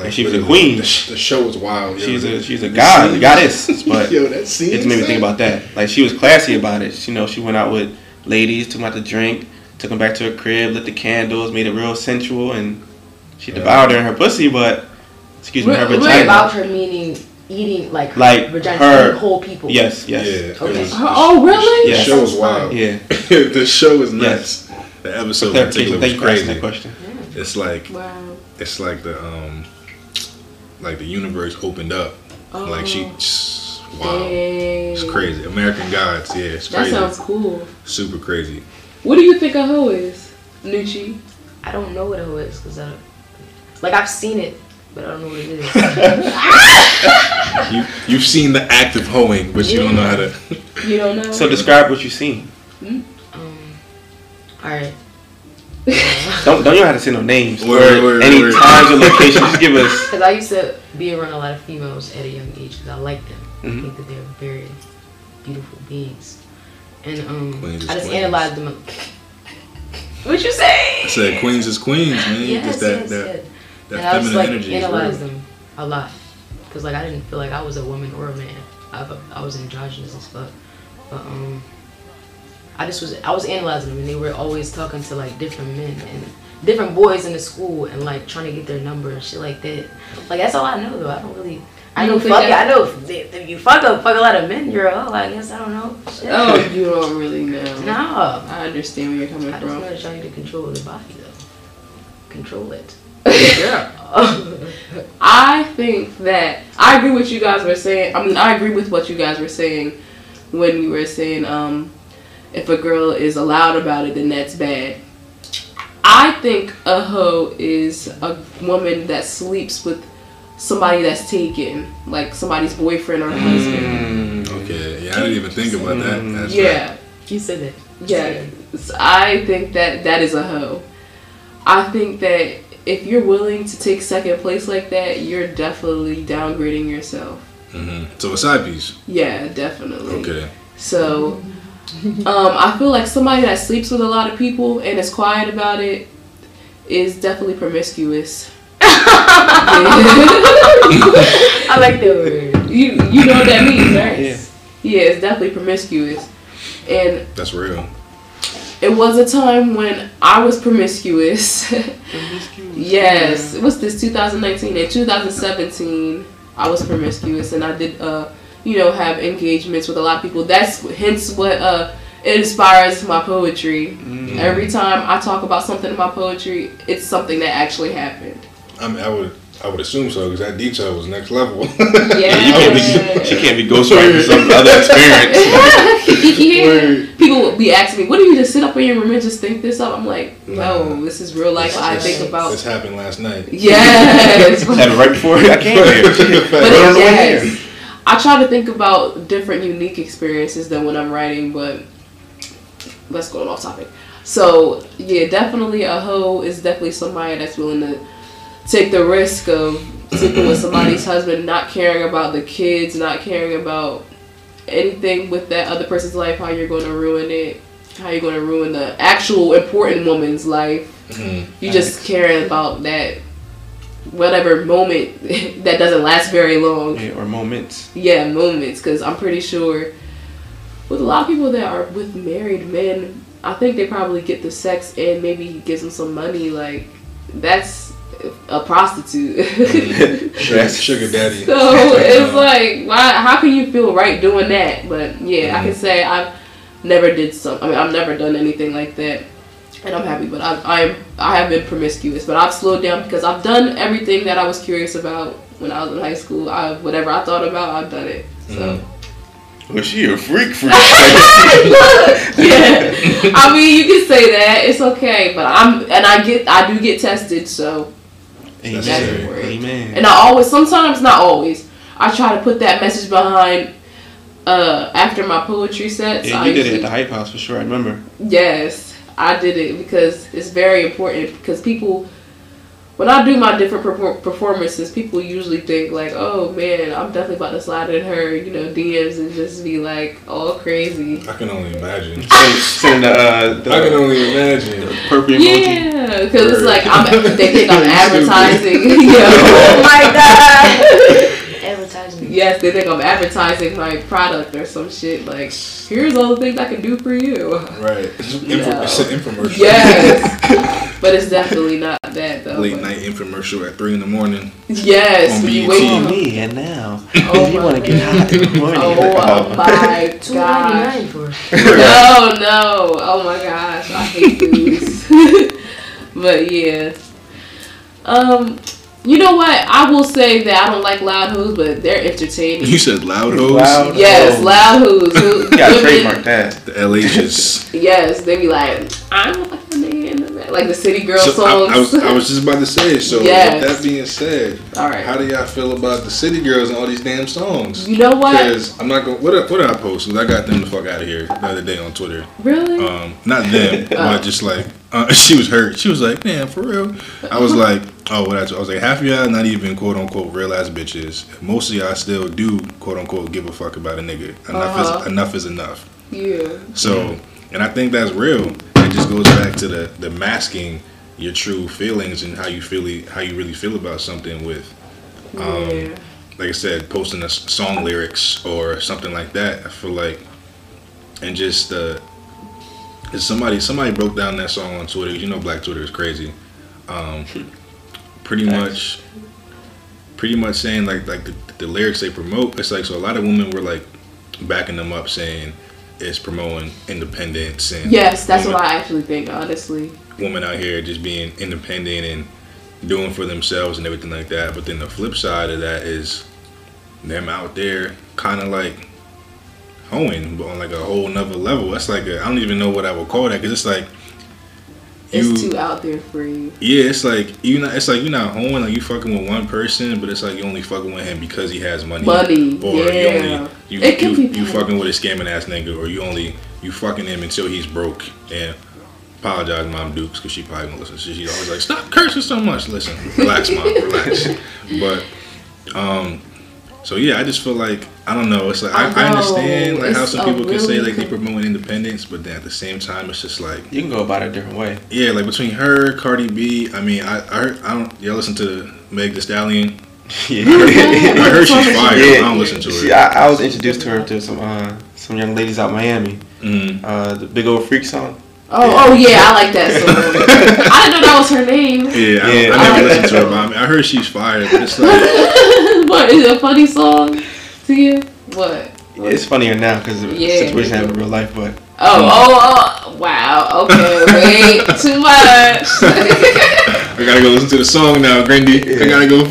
Like she was a queen. The, the show was wild. yo. She's a she's a god, a goddess. But yo, that scene. it made me think about that. Like she was classy about it. You know, she went out with ladies, took them out to drink, took them back to her crib, lit the candles, made it real sensual, and she Yeah. devoured her in her pussy. But excuse me, her Wait, wait, vagina. About her meaning eating like Like vagina her- eating whole people. Yes, yes. it Okay. was- Oh, really? The Yes. show was wild. Yeah. [LAUGHS] the show is nuts. Yes. The episode in particular was you for asking crazy. that question. It's like Wow. it's like the um like the universe opened up. Like she Oh. wow. Dang. It's crazy. American Gods, yeah, it's crazy. That crazy. sounds cool. Super crazy. What do you think a hoe is, Nucci? I don't know what it is because I don't, like I've seen it, but I don't know what it is. [LAUGHS] You you've seen the act of hoeing, but you don't know how to You don't know? So describe what you've seen. um, all right. Don't don't you have to say no names Word, or word, any word. times or locations. Just give us. [LAUGHS] Because I used to be around a lot of females at a young age because I like them. Mhm. I think that they're very beautiful beings. And um, Queens I just queens. analyzed them. [LAUGHS] What you say? I said queens is queens, man. Yes, Just that yes, that, yes. that and I was feminine like energy is analyze real. them a lot because like I didn't feel like I was a woman or a man. I, I was androgynous as fuck. But um, I just was I was analyzing them and they were always talking to like different men and different boys in the school and like trying to get their number and shit like that. Like that's all I know though. I don't really. I I know don't fuck I know if, if you fuck a fuck a lot of men, you're a hoe. I guess I don't know. Shit. Oh, you don't really know. no. I understand where you're coming I just from. know that y'all to control the body though. Control it. [LAUGHS] Yeah. [LAUGHS] I think that I agree with you guys were saying. I mean, I agree with what you guys were saying when you were saying um, if a girl is allowed about it, then that's bad. I think a hoe is a woman that sleeps with somebody that's taken, like somebody's boyfriend or husband. Mm, Okay, yeah, I didn't even think about that. Mm. That's Yeah, you said it. yeah. So I think that that is a hoe. I think that if you're willing to take second place like that, you're definitely downgrading yourself. hmm So a side piece. Yeah, definitely. Okay. So, um, I feel like somebody that sleeps with a lot of people and is quiet about it is definitely promiscuous. [LAUGHS] I like the word. you you know what that means, right? Yeah. Yeah, it's definitely promiscuous. And That's real. it was a time when I was promiscuous. promiscuous. [LAUGHS] yes. What's this? 2019 and 2017. I was promiscuous and I did uh you know have engagements with a lot of people. That's hence what uh inspires my poetry. Mm. Every time I talk about something in my poetry, it's something that actually happened. I mean, I would, I would assume so because that detail was next level. [LAUGHS] [LAUGHS] Yeah. You can't be, she can't be ghostwriting some other experience. [LAUGHS] yeah. People would be asking me, "What do you just sit up in your room and just think this up?" I'm like, "No, Nah. this is real life. I think about." This happened last night. Yes, This happened right before I came here. But Right on it, the way yes. I try to think about different unique experiences than when I'm writing, but let's go off topic. So yeah, definitely a hoe is definitely somebody that's willing to take the risk of sleeping with somebody's husband, not caring about the kids, not caring about anything with that other person's life, how you're going to ruin it, how you're going to ruin the actual important woman's life. Mhm. You just caring about that whatever moment [LAUGHS] that doesn't last very long. Yeah, or moments. yeah moments because i'm pretty sure with a lot of people that are with married men i think they probably get the sex and maybe he gives them some money like that's a prostitute. [LAUGHS] Sugar, [LAUGHS] sugar daddy. so it's like why how can you feel right doing that? But yeah i can mm-hmm. say i've never did some i mean i've never done anything like that and i'm happy but i i'm i have been promiscuous but i've slowed down because i've done everything that i was curious about when i was in high school i whatever i thought about i've done it so Was she a freak freak? [LAUGHS] [LAUGHS] yeah. I mean, you can say that. It's okay, but I'm and I get I do get tested, so Amen. Amen. and I always sometimes not always I try to put that message behind uh after my poetry sets. yeah, I you did it at the Hype House for sure. I remember. Yes, I did it because it's very important because people when I do my different performances, people usually think like, "Oh man, I'm definitely about to slide in her, you know, DMs and just be like all crazy." I can only imagine. [LAUGHS] Send, send uh, the I can only imagine. purple emoji. Yeah, because it's like I'm, they think I'm [LAUGHS] advertising. [LAUGHS] you know. Oh my god. Advertisement. yes, they think I'm advertising my product or some shit. Like, here's all the things I can do for you. Right. [LAUGHS] It's, an info- No. it's an infomercial. Yes, [LAUGHS] but it's definitely not that though. Late but- night infomercial at three in the morning. Yes, On you BET. wake Follow me, and now, Oh if [LAUGHS] you want to get hot in the morning, Oh my Two gosh. for. No, no. Oh my gosh, I hate these. but yeah. Um, you know what? I will say that I don't like loud hoes, but they're entertaining. You said loud hoes. Loud. Yes, Oh. loud hoes. [LAUGHS] Who- you gotta trademark that. The LHs. [LAUGHS] Yes, they be like, I'm like a man, like the City Girl So I, songs. I was I was just about to say. So Yes. with that being said, All right. how do y'all feel about the city girls and all these damn songs? you know what? Because I'm not going. What did- what did I post? 'Cause I got them the fuck out of here the other day on Twitter. Really? Um, not them, [LAUGHS] Oh. but just like uh, she was hurt. She was like, "Man, for real." I was like, "Oh, what?" I, I was like, "Half of y'all not even quote unquote real ass bitches. Most of y'all still do quote unquote give a fuck about a nigga. Enough Uh-huh. is enough is enough." yeah. So, and I think that's real. It just goes back to the the masking your true feelings and how you feel how you really feel about something with um, yeah. like I said, posting a song lyrics or something like that. I feel like, and just uh, somebody somebody broke down that song on Twitter. You know, Black Twitter is crazy. Um, [LAUGHS] pretty Facts. much, pretty much saying like like the, the lyrics they promote, it's like so a lot of women were like backing them up, saying it's promoting independence and Yes, that's women, what I actually think. Honestly, women out here just being independent and doing for themselves and everything like that. But then the flip side of that is them out there kind of like hoeing but on like a whole nother level. That's like I don't even know what I would call that because it's like it's too out there for you. Yeah, it's like you not. It's like you're not hoeing. Like you fucking with one person, but it's like you only fucking with him because he has money. Money, or yeah. you only you It can you, you fucking with a scamming ass nigga, or you only you fucking him until he's broke. And apologize, Mom Dukes, because she probably won't listen. So she's always like, "Stop cursing so much." Listen, relax, mom, relax. [LAUGHS] But um, so yeah, I just feel like I don't know. It's like I, I I, understand know. like how some a people can say like they con- promoting independence, but then at the same time, it's just like. You can go about it a different way. Yeah, like between her, Cardi B. I mean, I I, heard, I don't. Y'all listen to Meg The Stallion? [LAUGHS] Yeah. I heard she's fire. Yeah. I don't listen to See, her. I, I was introduced to her through some uh, some young ladies out Miami. Mm. Uh, the Big Old Freak song. Oh, oh yeah, I like that song. [LAUGHS] I didn't know that was her name. Yeah, I, Yeah, I, I never like listened that to her, song. but I, mean, I heard she's fire. But it's like, [LAUGHS] what is it a funny song to you? What? It's funnier now because of the Yeah. situation happened in real life, but Oh, oh, oh, wow. Okay, wait, [LAUGHS] too much. [LAUGHS] I gotta go listen to the song now, Grindy. I gotta go.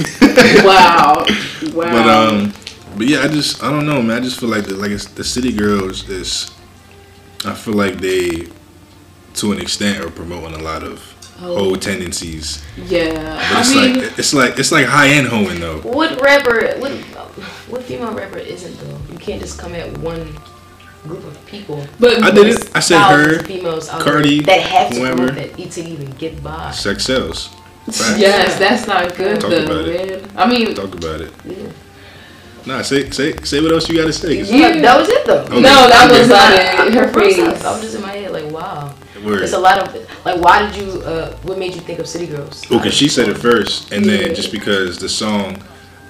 wow, [LAUGHS] wow. But um, but yeah, I just I don't know, man. I just feel like the like it's, the City Girls is. I feel like they, to an extent, are promoting a lot of. Hoe oh. tendencies. yeah, But I it's mean, like it's like it's like high end hoeing though. What rapper? What what female rapper isn't though? You can't just come at one group of people. but I did it. I said her. females out Cardi, that have to whoever. promote that to even get by. Sex sells. [LAUGHS] Facts. Yes, that's not good Talk though, about it. man. I mean, Talk about it. Yeah. Nah, say say say what else you gotta say. 'cause Yeah. That was it though. Okay. no, that was not [LAUGHS] it. Her At face. I, I'm just in my head like, wow. Word. It's a lot of like. Why did you? Uh, what made you think of City Girls? Well, cause she said it first, and Yeah. then just because the song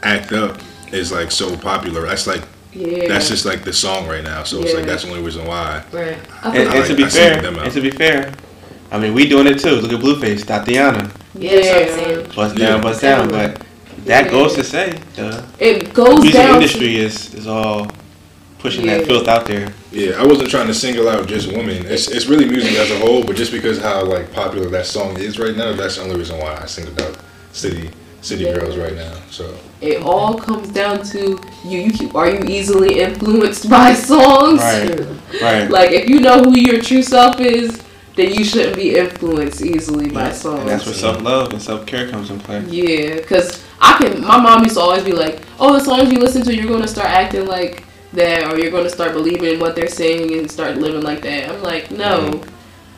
"Act Up" is like so popular, that's like Yeah. that's just like the song right now. So it's like that's the only reason why. Right. I and, feel- I and to be I fair, them out. and to be fair, I mean we doing it too. Look at Blueface, Tatiana, Yeah, that's what I'm bust Yeah. down, bust down. Definitely. But that Yeah. goes to say the it goes music down industry is is all pushing Yeah. that filth out there. Yeah, I wasn't trying to single out just women. It's it's really music as a whole, but just because how like popular that song is right now, that's the only reason why I singled out City City Yeah. Girls right now. So. It all comes down to you. You keep, are you easily influenced by [LAUGHS] songs? Right. Right. Like if you know who your true self is, then you shouldn't be influenced easily by songs. And that's where self love and self care comes in play. Yeah, cause I can. My mom used to always be like, "Oh, the songs you listen to, you're gonna start acting like that, or you're gonna start believing what they're saying and start living like that." I'm like, no, mm-hmm.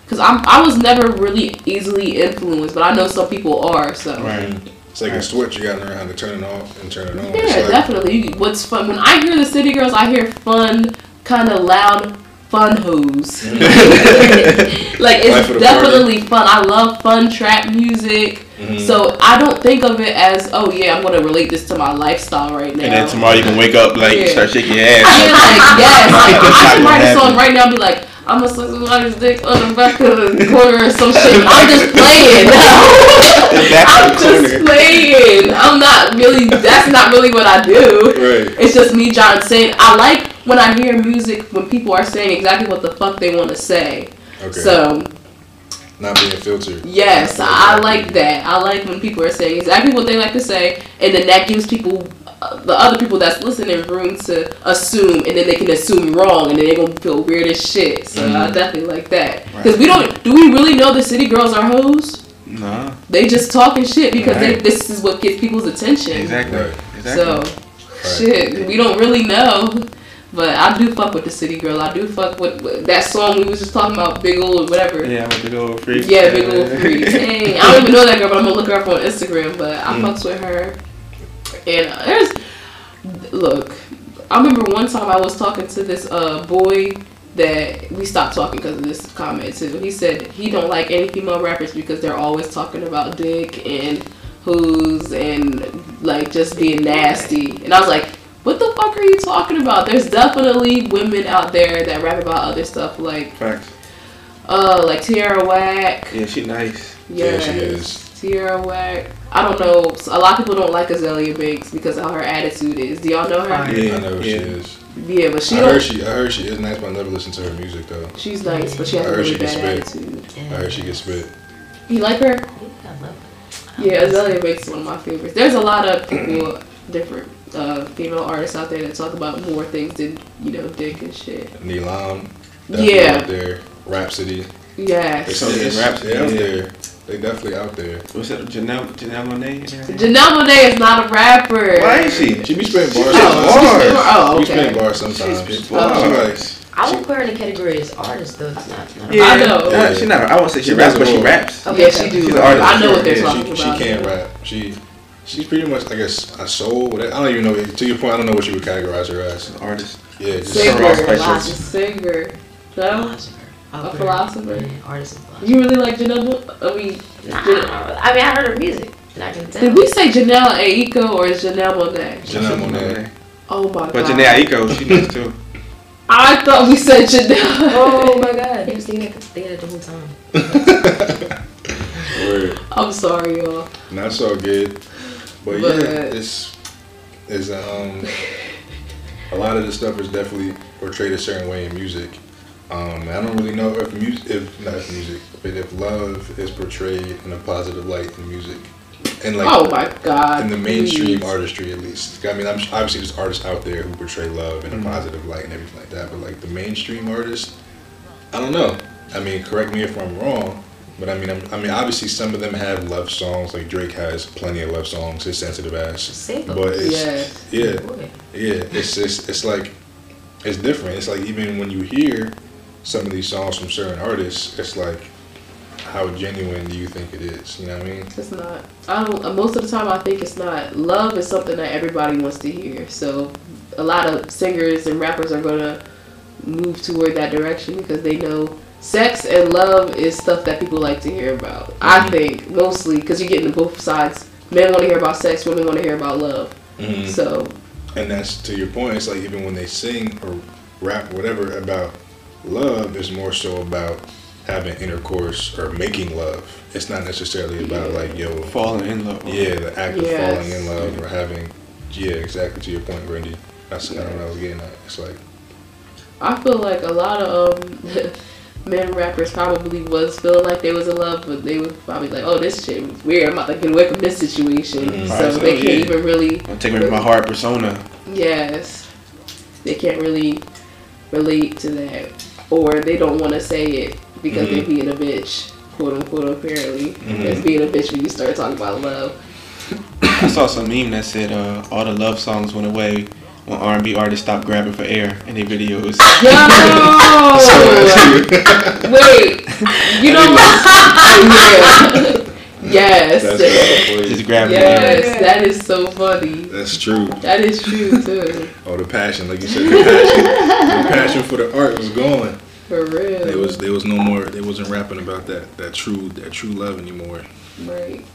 cause I'm. I was never really easily influenced, but I know some people are. So Right. it's like a switch. You gotta learn how to turn it off and turn it on. yeah, like, definitely. You- What's fun when I hear the City Girls, I hear fun, kind of loud. Fun hoes, [LAUGHS] like Life of it's the definitely fun. I love fun trap music, Mhm. so I don't think of it as, oh yeah, I'm gonna relate this to my lifestyle right now. And then tomorrow you can wake up like Yeah. start shaking your [LAUGHS] ass. I mean, like, yes, [LAUGHS] like, I Not can write a song right now and be like, I'm gonna suck somebody's dick on the back of the corner or some shit. I'm just [LAUGHS] playing. back I'm just playing. I'm not really, that's not really what I do. Right. It's just me, John, saying, I like when I hear music when people are saying exactly what the fuck they want to say. Okay. So, Not being filtered. yes, I like that. I like when people are saying exactly what they like to say, and then that gives people, the other people that's listening, room to assume, and then they can assume wrong, and then they're gonna feel weird as shit. So I Mhm. definitely like that. Right. Because we don't, do we really know the city girls are hoes? No. They just talking shit because they, this is what gets people's attention. Exactly. Right. Exactly. So, Right. shit, we don't really know. But I do fuck with the city girl. I do fuck with, with that song we was just talking about, Big Ol' whatever. yeah, I'm a big old freak. Yeah, big old freak. [LAUGHS] Dang, I don't even know that girl, but I'm gonna look her up on Instagram. But I Mm. fucks with her. And uh, there's, look, I remember one time I was talking to this uh boy that we stopped talking because of this comment too. He said he don't like any female rappers because they're always talking about dick and who's and like just being nasty. And I was like, what the fuck are you talking about? There's definitely women out there that rap about other stuff like Facts. uh like Tierra Whack. Yeah, she nice. Yeah, Yes. she is. Tierra Whack. I don't know. A lot of people don't like Azealia Banks because of how her attitude is. Do y'all know her? Yeah, I know who she is. Yeah, but she I heard she, I heard she is nice, but I never listened to her music though. She's nice, but she has I a heard really she can bad spit. attitude. I heard she gets spit. You like her? Yeah, I love her. Yeah, Azealia Banks is one of my favorites. There's a lot of people, different uh, female artists out there that talk about more things than you know, dick and shit. Neelam. Yeah. Out there. Rapsody. Yes. some yeah, it's, Rapsody, they out yeah. there. They definitely out there. What's that? Janelle Janelle Monae. in? Janelle Monae is not a rapper. Why is she? She be spitting bars. Oh, sometimes. she spit- oh, She be spitting bars sometimes. She spits She bars. I would put her in the category as artist though. It's not. not a Yeah, I know. uh, she not. I won't say she, She raps, does but she raps. Okay, Yeah, she do. She's an artist. I know what they're Yeah, talking she, about. She can't rap. She she's pretty much I guess a soul. I don't even know. To your point, I don't know what you would categorize her as. An artist. Yeah, just Singer, Ross Price lots Jones. of singer. No? philosopher. I'll A philosopher? Yeah, artist and philosopher. You really like Janelle? I mean, Nah, Jan- I mean, I heard her music, and I can tell. did we say Janelle Aiko or is Janelle Monae? Janelle Monae. Oh my god. But Janelle Aiko, she does too. [LAUGHS] I thought we said Janelle. Oh my god, he was thinking that, thinking the whole time. [LAUGHS] Word. I'm sorry, y'all. Not so good. But, But- yeah, it's it's um a lot of this stuff is definitely portrayed a certain way in music. Um, I don't really know if music, if not if music, but if love is portrayed in a positive light in music, and like oh my god. in the mainstream please. artistry at least. I mean, I'm obviously there's artists out there who portray love in a Mhm. positive light and everything like that, but like the mainstream artists, I don't know. I mean, correct me if I'm wrong, but I mean, I'm, I mean, obviously some of them have love songs. Like Drake has plenty of love songs. His sensitive ass, Say but it's Yes. yeah, yeah. It's just it's like it's different. It's like even when you hear some of these songs from certain artists, it's like how genuine do you think it is? You know what I mean? It's not. I don't. uh, Most of the time, I think it's not. Love is something that everybody wants to hear. So, a lot of singers and rappers are gonna move toward that direction because they know sex and love is stuff that people like to hear about. I Mhm. think mostly because you're getting both sides. Men want to hear about sex. Women want to hear about love. Mm-hmm. So, And that's to your point. It's like even when they sing or rap, whatever about love, is more so about having intercourse or making love. It's not necessarily about Yeah. like yo, Falling in love. yeah, the act of falling in love or having, yeah, exactly to your point, Brandy. That's kind of what I was getting at. It's like I feel like a lot of um, [LAUGHS] men rappers probably was feeling like they was in love, but they was probably like, "Oh, this shit was weird. I'm about to get away from this situation." Mhm. So Right, so, they can't yeah. even really. Don't take me from my heart persona. Yes, they can't really relate to that, or they don't want to say it because Mhm. they're being a bitch, quote unquote. Apparently, Mhm. as being a bitch when you start talking about love. I saw some meme that said uh, all the love songs went away when R&B artists stopped grabbing for air in their videos. Yo, [LAUGHS] wait, you [LAUGHS] know what? [LAUGHS] yeah. Yes. that's that's, Just grabbing air. Yes, that is so funny. that's true. That is true too. Oh, the passion, like you said, the passion, the passion for the art was gone. For real. There was there was no more. They wasn't rapping about that that true that true love anymore. right.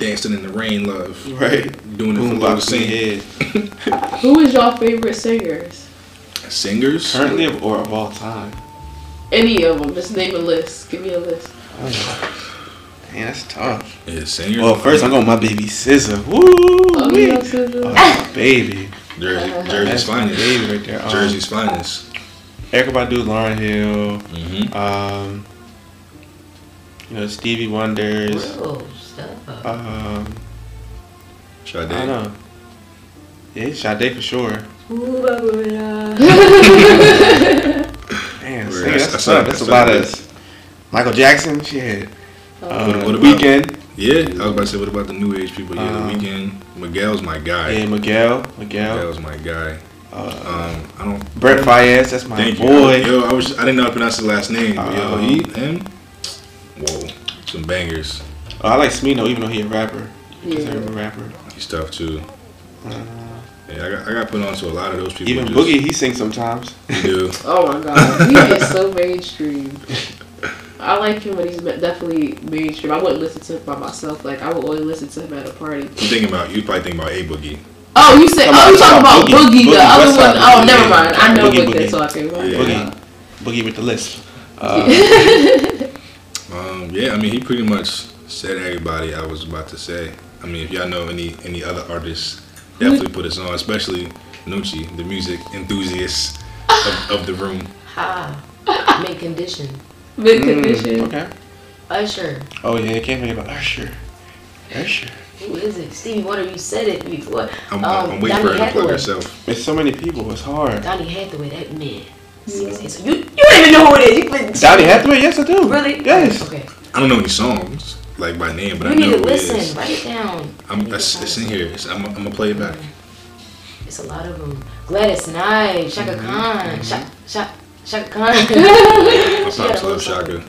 Dancing in the rain, love. Right. Doing it for love. Boombox in head. Who is your favorite singers? Singers. Currently or of all time? Any of them. Just name a list. Give me a list. Man, that's tough. Yeah, singers. Well, first I'm going with my baby SZA. Woo! Oh, wee. yeah, Oh, baby. Jersey, [LAUGHS] Jersey's finest. baby right there. Um, Jersey's finest. Erykah Badu, Lauryn Hill, Mm-hmm. um, you know Stevie Wonders. Real stuff. Um, Sade. I don't know. Yeah, Sade for sure. Ooh, Barbara. Man, [LAUGHS] [LAUGHS] Word, sing, that's- that's, that's tough. That's a lot of Michael Jackson. Shit. Uh, What- what the about- Weeknd. Yeah, I was about to say, what about the new age people? Yeah, Um, the Weeknd. Miguel's my guy. Yeah, Miguel. Miguel. Miguel's my guy. Uh, Um, I don't. Brent Faiyaz. That's my Thank boy. you. Yo, I was. I didn't know how to pronounce his last name. But yo, he him. Whoa, some bangers. Oh, I like Smino, even though he a rapper. Yeah. Consider him a rapper. He's tough too. Uh, Yeah, I got. I got put on to a lot of those people. even just- Boogie, he sings sometimes. He do. [LAUGHS] Oh my god. He is so mainstream. [LAUGHS] I like him, but he's definitely mainstream. I wouldn't listen to him by myself. Like, I would only listen to him at a party. You thinking about? You probably thinking about a boogie. Oh, you said, Come oh, on, you talking about Boogie. Boogie, the other West one? Side Oh, never mind. I know Boogie, what they're Boogie. talking about. Yeah. Boogie. Boogie with the list. [LAUGHS] Uh, Um, yeah, I mean, he pretty much said everybody I was about to say. I mean, if y'all know any any other artists, definitely put us on, especially Nucci, the music enthusiast of, of the room. Ha. Mint condition. Mid Mm, condition. okay. Usher. Oh yeah, can't forget about Usher. Usher. Who is it? Stevie Wonder, you said it before. I'm, Um, I'm waiting for her Donny to plug Hathaway. herself. It's so many people. It's hard. Donny Hathaway, that man. You, you don't even know who it is. You put Donny Hathaway. Yes, I do. Really? Yes. Okay. I don't know any songs like by name, but You I need know to who it listen. is. Write it down. I'm, You it's, it's in here. It's, I'm, I'm gonna play it back. It's a lot of them. Gladys Knight, Chaka Mm-hmm. Khan, Chaka, Chaka, Chaka Khan. [LAUGHS] [LAUGHS] My She had pops a love. Chaka.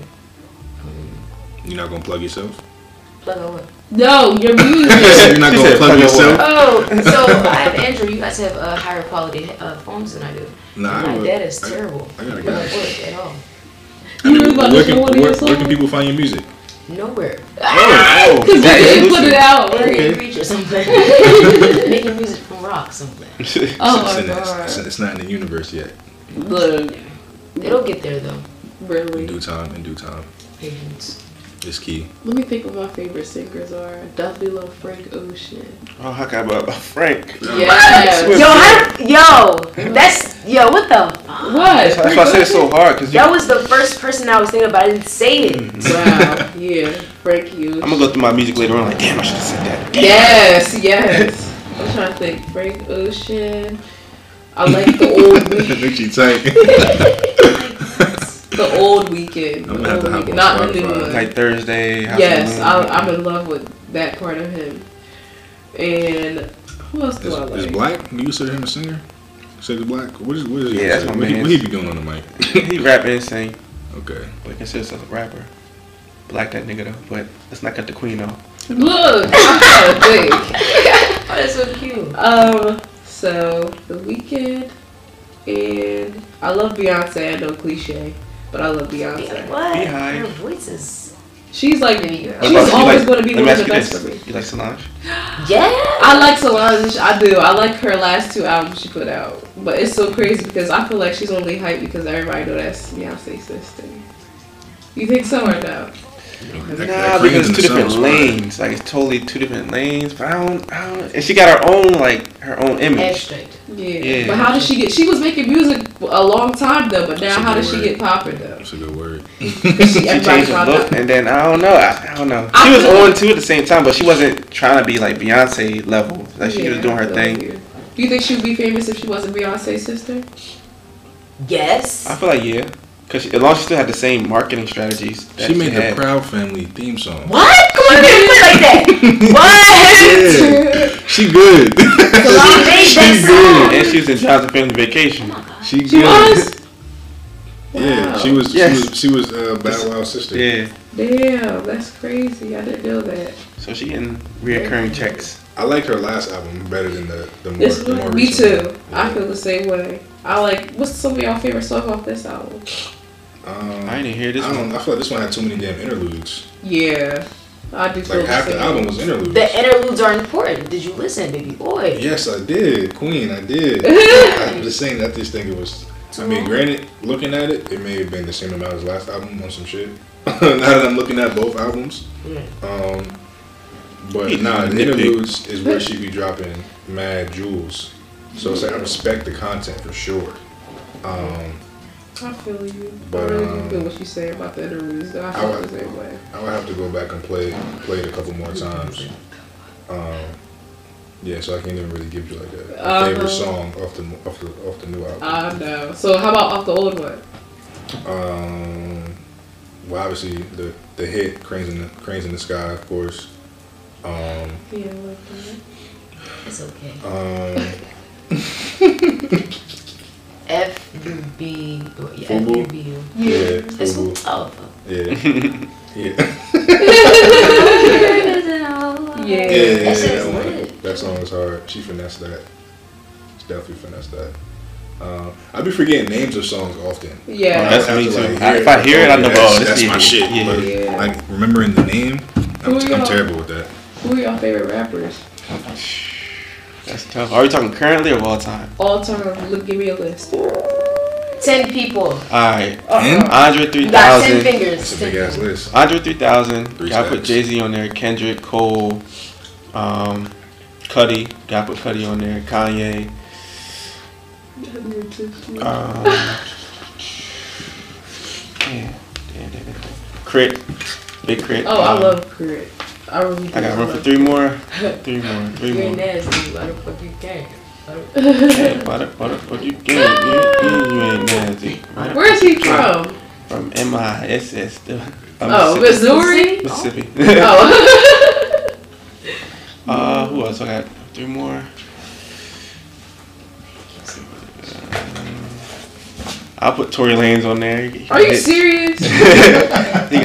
You're not gonna plug yourself? Plug her what? No, your music. [LAUGHS] You're not gonna plug plug yourself? Oh, [LAUGHS] so I have Andrew. You guys have uh, higher quality uh, phones than I do. Nah, My dad is I- terrible. I gotta go. don't work at all. I mean, really about to where, can, where, where can people find your music? Nowhere. Oh, [LAUGHS] Cause you didn't put it out. Or Right? in reach or something. Making music from rock something. Oh it's, my in it's, god. it's not in the universe yet. Look, It'll get there though. In really. due time, in due time. Patience. It's key. Let me think what my favorite singers are. Definitely love Frank Ocean. Oh, how can I about uh, Frank? Yes. Swift. Yo, I, yo, that's yo. What the? fuck? What? That's why I said it's so hard because That was the first person I was thinking about. I didn't say it. Mm-hmm. Wow. Yeah. Frank Ocean. I'm gonna go through my music later on. Like, damn, I should have said that. Damn. Yes, yes. I'm trying to think. Frank Ocean. I like the old week, Nucci tight. The old Weeknd. I'm The gonna have old to hop Weeknd. Not the new one. Like Thursday. Yes. I, I'm in love with that part of him. And who else do Is, I is? Black? Do you consider him a singer? Say the Black? What is what is he? Yeah, that's my what, he, what he be doing on the mic? [LAUGHS] he rap and sing. Okay. But he considers himself a rapper. Black that nigga though. But let's not cut the queen off. Look, I'm trying to think. Oh, that's so cute. Um, so the Weeknd, and I love Beyonce. I know cliche, but I love Beyonce. What? Beehive. Her voice is. She's like, Baby she's about- you always like- going to be one of the best you for me. this. You like Solange? Yeah. [GASPS] I like Solange. I do. I like her last two albums she put out. But it's so crazy because I feel like she's only hyped because everybody know that's Beyonce's sister. You think so or no? That- Nah, that because Queens in it's two different was fire. lanes. Like it's totally two different lanes. But I don't, I don't. And she got her own like her own image. Abstract. Yeah. Yeah. But how did she get? She was making music a long time though. But now how good did she get popping though? That's a good word. [LAUGHS] She, [LAUGHS] She changed her look, and then I don't know. I, I don't know. I She was on like- too at the same time, but she wasn't trying to be like Beyonce level. Like she Yeah, was doing her thing. you. Do you think she would be famous if she wasn't Beyonce's sister? Yes. I feel like yeah, because as long as she still had the same marketing strategies. That She made the had. Proud Family theme song. What? Come on, you put it like that. [LAUGHS] What? Yeah. She good. Solange [LAUGHS] made she that good. And she was in Johnson Family Vacation. She good. She was. [LAUGHS] Yeah, Wow. she was. Yes. She was. She was uh, Bow Wow's sister. Yeah, Damn, that's crazy. I didn't know that. so she getting reoccurring checks. I like her last album better than the the more. This the more me too. one. I feel the same way. I like. What's some of y'all favorite songs off this album? Um, I didn't hear this I one. I feel like this one had too many damn interludes. Yeah, I do feel Like half the the album was interludes. The interludes are important. Did you listen, baby boy? Yes, I did. Queen, I did. I'm just saying. I just think it was. I mean, granted, looking at it, it may have been the same amount as last album on some shit. [LAUGHS] now that I'm looking at both albums, Yeah. um, but You nah, the interludes is where she be dropping [LAUGHS] mad jewels. So it's like I respect the content for sure. Um, I feel you. But, I really um, do feel what you say about the interludes. Though. I I feel would- the same way. I would have to go back and play play it a couple more times. Um, yeah, so I can't even really give you like a, a Uh-huh. favorite song off the off the off the new album. I know. So how about off the old one? Um, well, obviously the the hit "Cranes in the Cranes in the Sky," of course. Um, Yeah, I like that. It's okay. um, [LAUGHS] F U B. Yeah, F Fubu? U B U. yeah, It's oh. yeah, [LAUGHS] yeah, Yeah. [LAUGHS] yeah, That yeah, shit is that, one. lit. that song is hard. She finessed that. She definitely finessed that. Um, I be forgetting names of songs often. Yeah. I That's me to, too. like, I- if I hear it, I know, that's, oh, this that's my shit. Yeah. But Yeah. like remembering the name, I'm, I'm terrible with that. Who are your favorite rappers? That's tough. Are we talking currently or all time? All time. Look, give me a list. ten people. All right, And Andre You got ten fingers. it's a big ass list. Andre 3000. Three Gotta put. Jay Z on there. Kendrick, Cole, um, Cudi. Gotta put Cudi on there. Kanye. [LAUGHS] Um, damn, damn, damn, damn. Crit. Big crit. Oh, I Um, love crit. I really. I got room for three more. Three more. [LAUGHS] Three You ain't more. nasty. Why the fuck you can't? Hey, [LAUGHS] why the, why the fuck you get you, you, ain't nasty. Where's he from? From M-I-S-S. Oh, Missouri. Mississippi. Oh. [LAUGHS] uh, who else? I got three more. I'll put Tory Lanez on there. Are you serious? he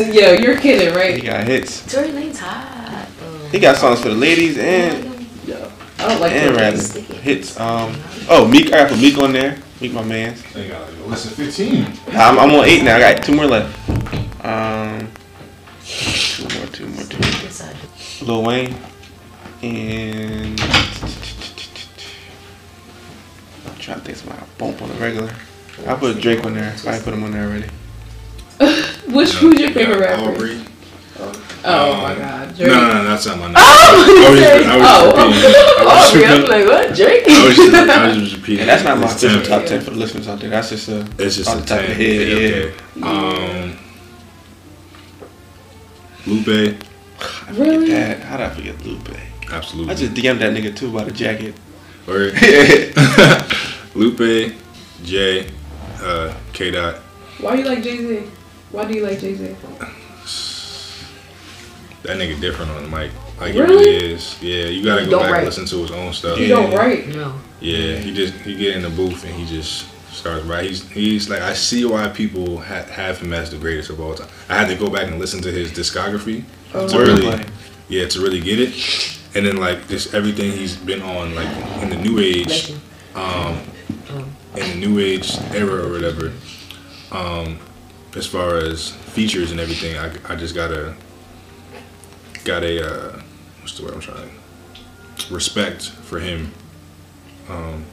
Yo, you're kidding, right? He got hits. Tory Lanez hot. though. He got songs for the ladies and I don't like and Tory rather Lanez. hits. Um. Oh, Meek. I got to put Meek on there. Meek, my man. They got like a list of 15. I'm, I'm on eight now. I got two more left. Um. Two more. Two more. Two more. Yes, I do. Lil Wayne and I'm trying to think of my bump on the regular. I put Drake on there. I put him on there already. [LAUGHS] Which who's your favorite rapper? Aubrey. Oh Um, my god, No, Drake. no, no, that's not my name. Oh, I was Drake. just- I was oh, just repeating. I was [LAUGHS] oh, I'm like, what, Drake? I was just, I was just repeating. And that's not my official 10. top ten for the listeners out there. That's just a It's just off a the top 10. of the head. okay. Um, Lupe. [SIGHS] Really? That, how did I forget Lupe? Absolutely. I just DM'd that nigga too about a jacket. Word. [LAUGHS] Lupe, Jay, uh, K. Dot. Why you like Jay Z? Why do you like Jay Z? That nigga different on the mic. Like Really? he really is. Yeah, you gotta He go back write. and listen to his own stuff. You Yeah. don't write. No. Yeah, he just he get in the booth and he just starts right. He's he's like I see why people ha- have him as the greatest of all time. I had to go back and listen to his discography Oh. to really Wordplay. yeah to really get it, and then like just everything he's been on like in the new age, um, Oh. in the new age era or whatever. Um, as far as features and everything, I I just gotta got a uh, what's the word I'm trying to respect for him. Um,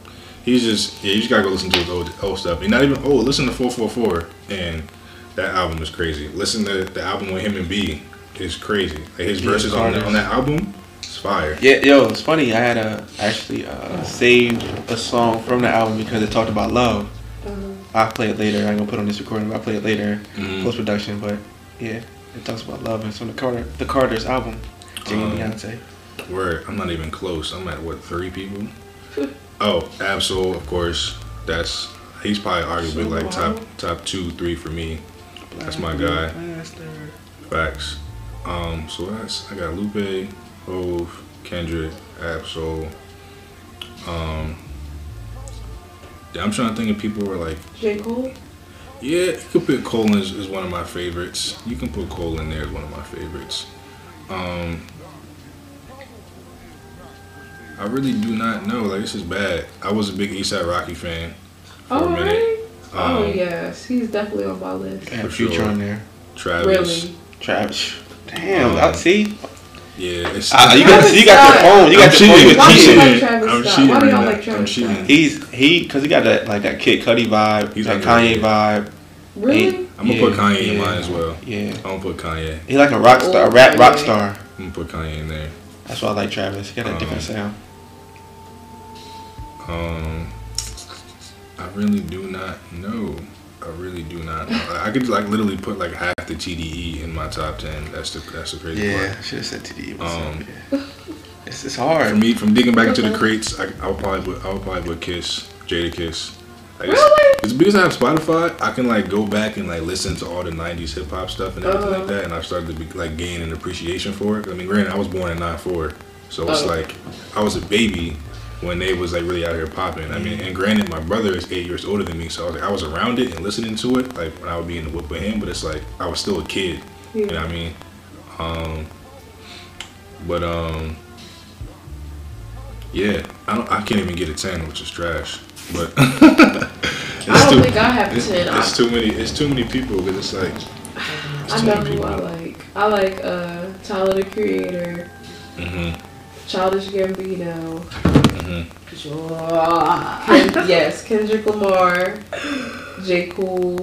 he's just yeah, you just gotta go listen to his old old stuff. And not even oh, listen to four four four and that album is crazy. Listen to the album with him and B is crazy. Like his Yeah, verses on, on that album, it's fire. Yeah, yo, it's funny. I had a actually uh, saved a song from the album because it talked about love. I'll play it later. I ain't gonna put on this recording. But I'll play it later, Mhm. post production. But yeah, it talks about love. and It's on the Carter, the Carter's album. Jay and Um, Beyonce. Word, I'm not even close. I'm at what three people? [LAUGHS] oh, Ab-Soul, of course. That's he's probably arguably like top top two, three for me. That's my guy. Facts. Um, so that's I got Lupe, Hove, Kendrick, Ab-Soul. Um, yeah, I'm trying to think of people who are like, J Cole. yeah, you could put Cole as, as one of my favorites. You can put Cole in there as one of my favorites. Um, I really do not know. Like this is bad. I was a big ASAP Rocky fan for Oh a minute. right. oh Um, yes, he's definitely on my list. And For Future sure. on there. Travis. Really. Travis. Damn. Um, I see. Yeah, it's. Uh, you got you got your phone. You I'm got your phone. cheating. You Why do you cheating. like Travis I'm Scott? cheating Why do y'all right like now. I'm Travis cheating. Scott? He's he because he got that like that Kid Cudi vibe, He's that Kanye underrated. vibe. Really? I'm gonna Yeah, put Kanye in mine as well. Yeah. I'm gonna put Kanye. He like a rock star, a rap rock star. I'm gonna put Kanye in there. That's why I like Travis. He got a Um, different sound. Um, I really do not know. I really do not. Know. I could like literally put like half the TDE in my top ten. That's the that's the crazy Yeah, part. should have said TD. Um, yeah. It's it's For me, from digging back into the crates, I, I would probably put I would probably put Kiss, Jadakiss. Like, Really? It's because I have Spotify. I can like go back and like listen to all the '90s hip hop stuff and everything Uh-huh. like that, and I started to be like gain an appreciation for it. I mean, granted, I was born in '94, so it's Oh. like I was a baby when they was like really out here popping. I mean, and granted, my brother is eight years older than me, so I was like I was around it and listening to it like when I would be in the whip with him. But it's like I was still a kid. You know what I mean? Um, but um, yeah, I don't. I can't even get a ten, which is trash. But [LAUGHS] it's I don't too, think I have it's, ten. It's too many. It's too many people because it's like [SIGHS] it's I too know many who people. I like. I like uh, Tyler the Creator, hmm Childish Gambino, hmm yes, Kendrick Lamar, J. Cole,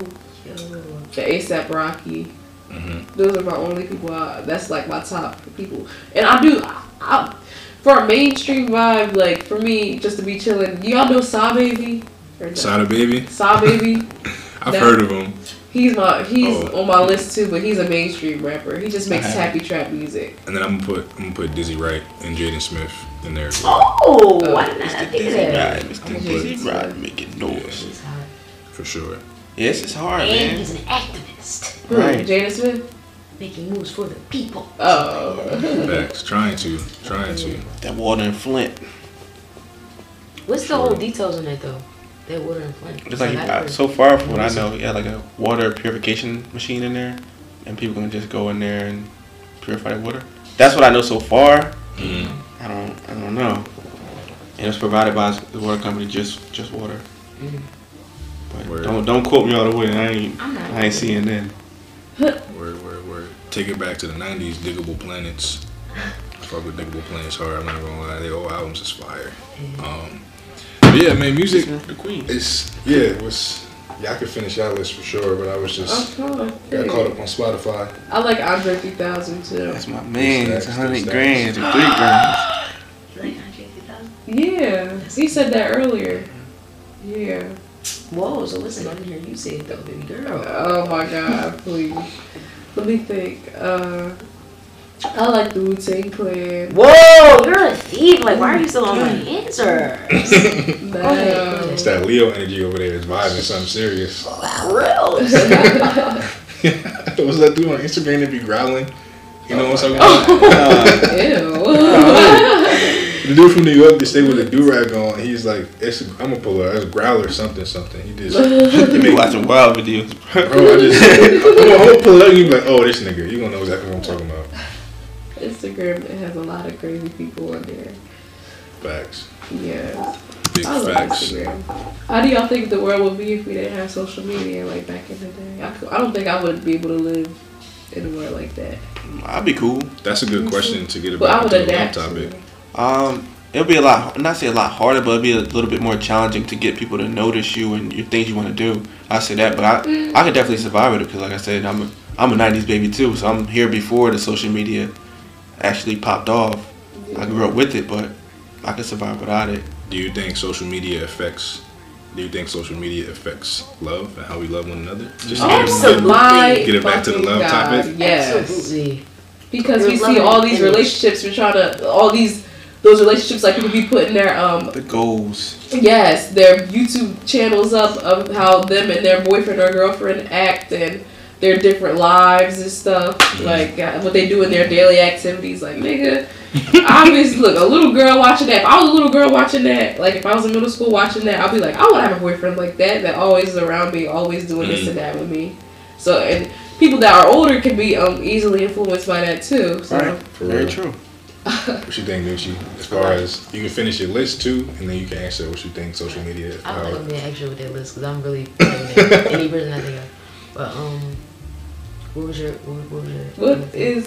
the ASAP Rocky. Mhm. Those are my only people. I, that's like my top people. And I do, I, I, for a mainstream vibe, like for me, just to be chilling. Y'all know Saw Baby? Or no? Sada Baby. Saw Baby. [LAUGHS] I've That- heard of him. He's my he's Oh. on my list too, but he's a mainstream rapper. He just makes Uh-huh. happy trap music. And then I'm gonna put I'm gonna put Dizzy Wright and Jaden Smith in there. as well, Oh, why didn't I think of Dizzy that? Wright, Mr. I'm Dizzy just- Wright, making noise. He's. For sure. Yes, it's hard, man. And man. he's an activist. Right. Jada Smith. Making moves for the people. Oh, [LAUGHS] Facts. Trying to. Trying to. That water and Flint. What's the whole details on that though? That water and flint. It's like I uh, heard- so far from what I know, he had like a water purification machine in there, and people can just go in there and purify the water. That's what I know so far. Mhm. I don't, I don't know. And it's provided by the water company, just, just water. Mhm. But Word. don't, don't quote me all the way. I ain't, I'm not. I ain't seeing that. [LAUGHS] Word, word, word. Take it back to the '90s. Diggable Planets. [LAUGHS] I fuck with Diggable Planets hard. I'm not gonna lie. Their old albums is fire. Um, but yeah, man, music. The Queen. It's yeah. It was. Y'all could finish y'all list for sure, but I was just I'm got caught up on Spotify. I like Andre 3000 too. That's my man. It's a hundred stacks. grand, three grand. You like Andre 3000? Yeah, he said that earlier. Yeah. Whoa, so listen, I didn't hear you say it though, baby girl. Oh my god, please. Let me think. Uh, I like the Wu Tang Clan. Whoa, you're a thief. Like, why are you still on my [LAUGHS] answer? Um, it's that Leo energy over there. It's vibing something serious. [LAUGHS] Real. [LAUGHS] What's that dude on Instagram that be growling? You know what I'm oh talking about? Ew. The dude from New York that stay with a do rag on. He's like, it's a, I'm gonna pull it. It's a growler something something. He just, You be watching wild videos. bro. I just, I'm gonna, I'm pull up. You be like, oh, this nigga. You gonna know exactly what I'm talking about. Instagram it has a lot of crazy people on there. Facts. Yeah. Big I love facts. Instagram. How do y'all think the world would be if we didn't have social media like back in the day? I, I don't think I would be able to live in a world like that. I'd be cool. That's a good question to get But I about would the adapt topic. to it. Um, it'll be a lot. Not say a lot harder, but it'll be a little bit more challenging to get people to notice you and your things you want to do. I say that, but I I could definitely survive it because, like I said, I'm a I'm a '90s baby too, so I'm here before the social media actually popped off. I grew up with it, but I could survive without it. Do you think social media affects? Do you think social media affects love and how we love one another? Just to get- Absolutely. Get it back to the love God, topic? Yes. Absolutely. Because Your we see all these image. relationships, we're trying to all these those relationships like people be putting their um The goals. yes their YouTube channels up of how them and their boyfriend or girlfriend act and their different lives and stuff like uh, what they do in their daily activities. Like nigga, obviously [LAUGHS] look a little girl watching that. If I was a little girl watching that, like if I was in middle school watching that, I'd be like, I want to have a boyfriend like that that always is around me, always doing this and that with me. So and people that are older can be um easily influenced by that too. So. Right. Very true. [LAUGHS] What you think, Nucci? As far as you can finish your list too, and then you can answer what you think social media. I don't how- like I'm being extra with that list because I'm really any person I think of. But um, what was your what, what was your What is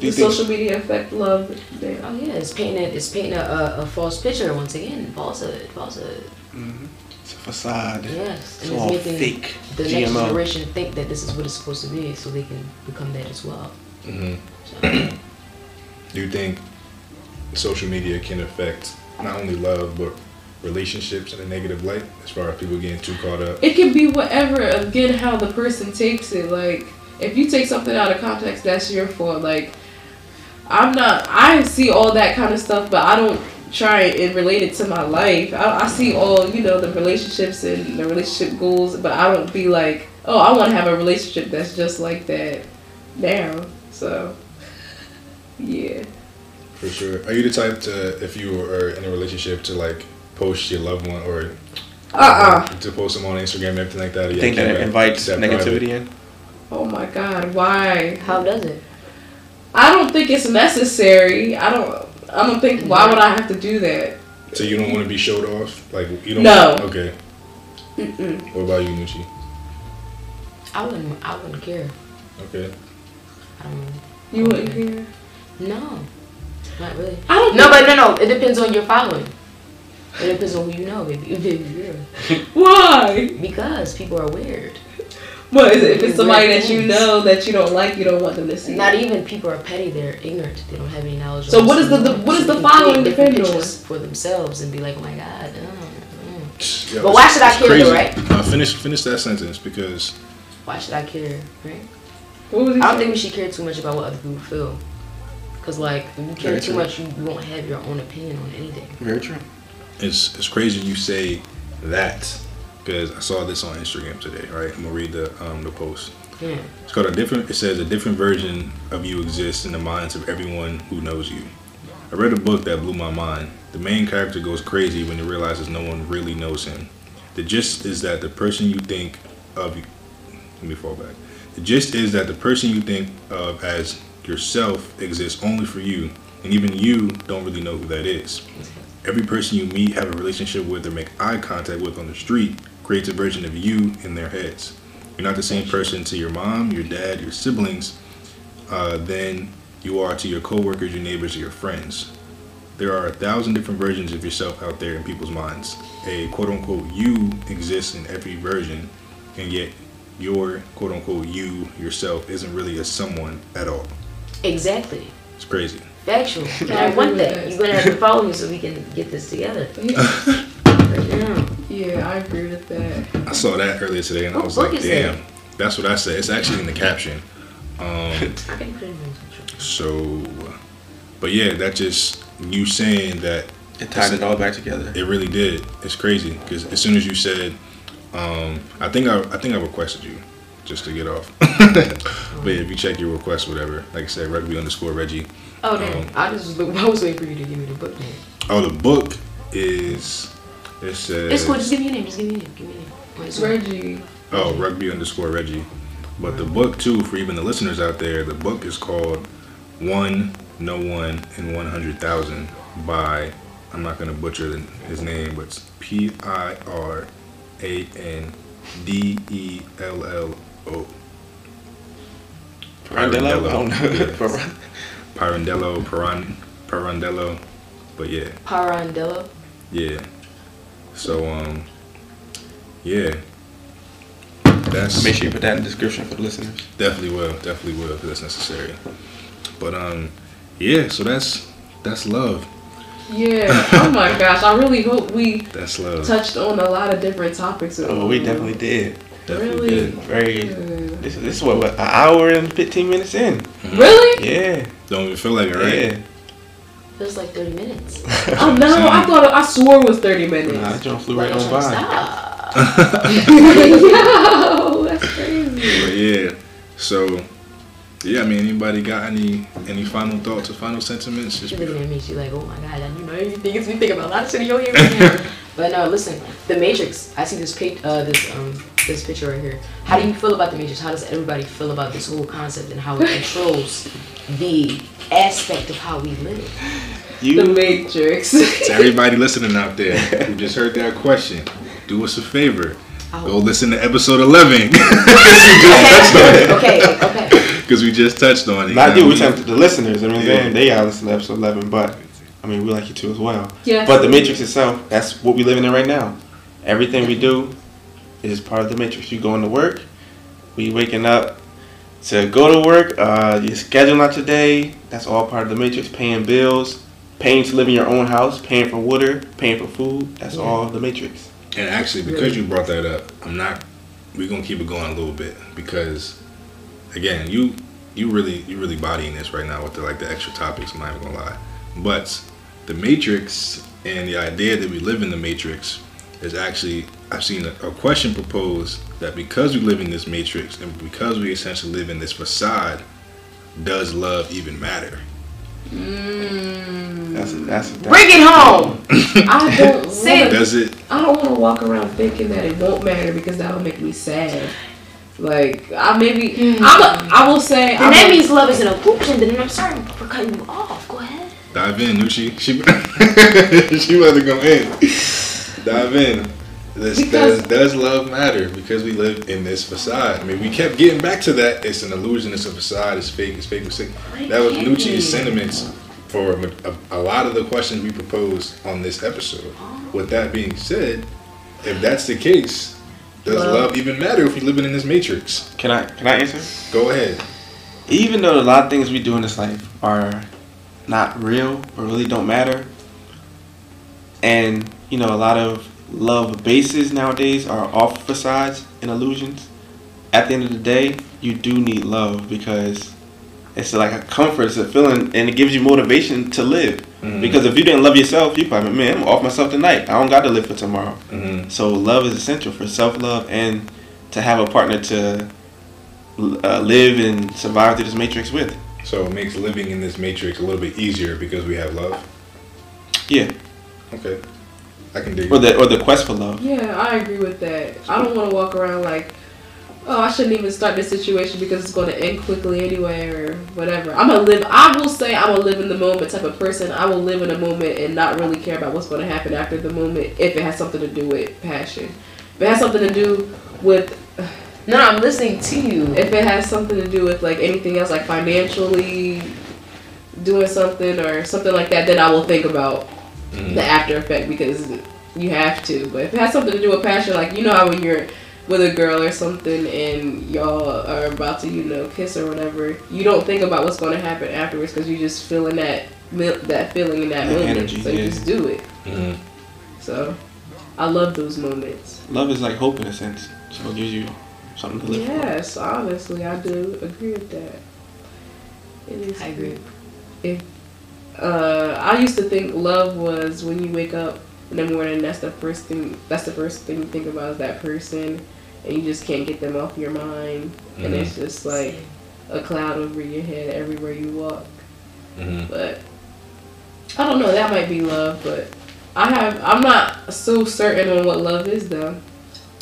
Do the social media affect love? There? Oh yeah, it's painting it's painting a, a, a false picture once again. Falsehood, falsehood. hmm It's a facade. Yes, It's and all it's making fake. the next generation think that this is what it's supposed to be, so they can become that as well. Mhm. So, [CLEARS THROAT] Do you think social media can affect not only love but relationships in a negative light? As far as people getting too caught up. It can be whatever. Again, how the person takes it. Like if you take something out of context, that's your fault. Like I'm not. I see all that kind of stuff, but I don't try and relate it to my life. I, I see all you know the relationships and the relationship goals, but I don't be like, oh, I want to have a relationship that's just like that now. So [LAUGHS] yeah. For sure. Are you the type to, if you are in a relationship, to like post your loved one or Uh-uh. to post them on Instagram and everything like that? Or You you think that it invites that negativity in? Oh my God, why? how does it? I don't think it's necessary. I don't. I don't think. Why would I have to do that? So you don't want to be showed off? Like you don't? No. Okay. Mm-mm. What about you, Nucci? I wouldn't I wouldn't care. Okay. I don't. You wouldn't care. No, not really. I don't. No, but no, no. It depends on your following. It depends on who you know, baby. baby girl. Why? Why? Because people are weird. What is it? If it's somebody that you know that you don't like, you don't want them to see. Not it. even people are petty. They're ignorant. They don't have any knowledge. So what is the- someone. the- what is the following different depend on? for themselves and be like, oh my god. oh, mm. Yo, But why should I care crazy. though, right? Uh, finish finish that sentence because Why should I care, right? What was I don't saying? think we should care too much about what other people feel. Cause like if you care Very too true. much, you, you won't have your own opinion on anything. Very true. It's it's crazy you say that because I saw this on Instagram today. Right, I'm gonna read the um the post. Yeah. It's called a different. It says a different version of you exists in the minds of everyone who knows you. I read a book that blew my mind. The main character goes crazy when he realizes no one really knows him. The gist is that the person you think of. Let me fall back. The gist is that the person you think of as yourself exists only for you, and even you don't really know who that is. Every person you meet, have a relationship with, or make eye contact with on the street creates a version of you in their heads. You're not the same person to your mom, your dad, your siblings, uh, than you are to your coworkers, your neighbors, or your friends. There are a thousand different versions of yourself out there in people's minds. A quote unquote you exists in every version, and yet your quote unquote you yourself isn't really a someone at all. Exactly. It's crazy. Factual. And I I want that. that. You're gonna have to follow me so we can get this together. [LAUGHS] Yeah, Right now. yeah, I agree with that. I saw that earlier today, and I was like, damn. that? That's what I said. It's actually in the caption. Um, [LAUGHS] I can put it in the so, but yeah, that just you saying that It tied it all back together. It really did. It's crazy because as soon as you said, um, I think I, I think I requested you just to get off. [LAUGHS] but yeah, if you check your request, whatever, like I said, rugby underscore Reggie. Oh damn! Um, I just look, I was waiting for you to give me the book name. Oh, the book is it says It's cool. Just give me a name. Just give me a name. Give me a name. Wait, It's Reggie. oh rugby underscore Reggie. But the book too, for even the listeners out there, the book is called One, No One, and One Hundred Thousand by I'm not gonna butcher the, his name, but it's P I R A N D E L L O. Pirandello? I don't know. Yeah. [LAUGHS] Piran- Pirandello, Piran, Pirandello, but yeah, Pirandello. yeah. So um, yeah. That's Make sure you put that in the description for the listeners. definitely will, definitely will, if that's necessary. But um, yeah. So that's that's love. Yeah. [LAUGHS] Oh my gosh. I really hope we That's love. touched on a lot of different topics. Oh, we definitely did. Definitely really? did. Very. Good. This, this is what, what, an hour and 15 minutes in. Mm-hmm. Really? Yeah. Don't even feel like it, right? Yeah. Feels like 30 minutes. [LAUGHS] Oh no! I thought it, I swore it was thirty minutes. Nah, that joint flew right on by. [LAUGHS] stop. [LAUGHS] Yo, that's crazy. But yeah. So yeah, I mean, anybody got any any final thoughts or final sentiments? Just She looking at me, she like, oh my god, you know everything. It's me thinking about a lot of shit in your head right now. But no, listen, The Matrix. I see this pic, uh, this um, this picture right here. How do you feel about The Matrix? How does everybody feel about this whole concept and how it controls the aspect of how we live? The Matrix. to everybody listening out there who just heard that question, do us a favor. Oh. Go listen to episode 11 [LAUGHS] [LAUGHS] Okay, okay, okay. because we just touched on it. Not you you, know we're what I mean? talking to the listeners. I mean, Yeah. they, they gotta listen to episode 11, but I mean, we like you too as well. Yeah. But the Matrix itself, that's what we living in right now. Everything we do is part of the Matrix. You going to work, we waking up to go to work, uh, your schedule out today, that's all part of the Matrix. Paying bills, paying to live in your own house, paying for water, paying for food, that's Yeah. all the Matrix. And actually, because you brought that up, I'm not. We're gonna keep it going a little bit because, again, you you really you really bodying this right now with the like the extra topics. I'm not even gonna lie, but the Matrix and the idea that we live in the Matrix is actually I've seen a, a question proposed that because we live in this Matrix and because we essentially live in this facade, does love even matter? Mm, That's that's, that's Bring it home. I don't. Say wanna, Does it? I don't want to walk around thinking that it won't matter because that'll make me sad. Like I maybe I'm a, I will say Then I'm that a- means love isn't a function. Then I'm sorry for cutting you off. Go ahead. Dive in, Nucci. She [LAUGHS] she about to go in. Dive in. Does, Because- does, does love matter? Because we live in this facade. I mean, we kept getting back to that. It's an illusion. It's a facade. It's fake. It's fake. It's fake. That was Nucci's sentiments for a, a lot of the questions we proposed on this episode. With that being said, if that's the case, Does Love. love even matter if we're living in this matrix? Can I can I answer? Go ahead. Even though a lot of things we do in this life are not real or really don't matter, and you know a lot of love bases nowadays are off facades and illusions. At the end of the day, you do need love because it's like a comfort, it's a feeling, and it gives you motivation to live. Mhm. Because if you didn't love yourself, you probably man, I'm off myself tonight. I don't got to live for tomorrow. Mhm. So love is essential for self love and to have a partner to uh, live and survive through this matrix with. So it makes living in this matrix a little bit easier because we have love. Yeah, Okay, I can dig or it. the or the quest for love. Yeah, I agree with that. I don't want to walk around like, oh, I shouldn't even start this situation because it's going to end quickly anyway or whatever. I'm gonna live. I will say I'm a live in the moment type of person. I will live in a moment and not really care about what's going to happen after the moment if it has something to do with passion. If it has something to do with No, I'm listening to you. if it has something to do with like anything else like financially doing something or something like that then i will think about Mhm. the after effect because you have to but if it has something to do with passion like you know how when you're with a girl or something and y'all are about to you know kiss or whatever you don't think about what's going to happen afterwards because you're just feeling that that feeling in that That moment energy, so you just do it Mhm. so i love those moments Love is like hope in a sense. So it gives you something to live for. Yes, honestly, I do agree with that. It is. I agree. If uh, I used to think love was when you wake up in the morning. That's the first thing. That's the first thing you think about is that person, and you just can't get them off your mind, and it's just like a cloud over your head everywhere you walk. Mhm. But I don't know. That might be love, but I have. I'm not so certain on what love is though.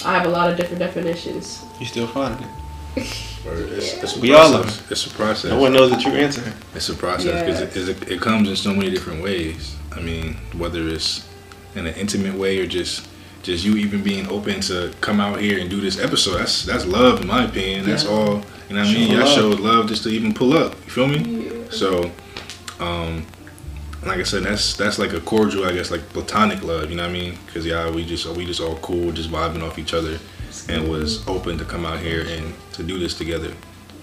I have a lot of different definitions. You still finding it. Or it's, [LAUGHS] it's a We all process. It's a process. No one knows the true answer. It's a process because it, it, it comes in so many different ways. I mean, whether it's in an intimate way or just just you even being open to come out here and do this episode. That's that's love in my opinion. That's Yeah. all. You know what I mean? Show Y'all love. showed love just to even pull up. You feel me? Yeah. So, um, like I said, that's that's like a cordial, I guess, like platonic love. You know what I mean? Because yeah, we just we just all cool, just vibing off each other, and was open to come out here and to do this together.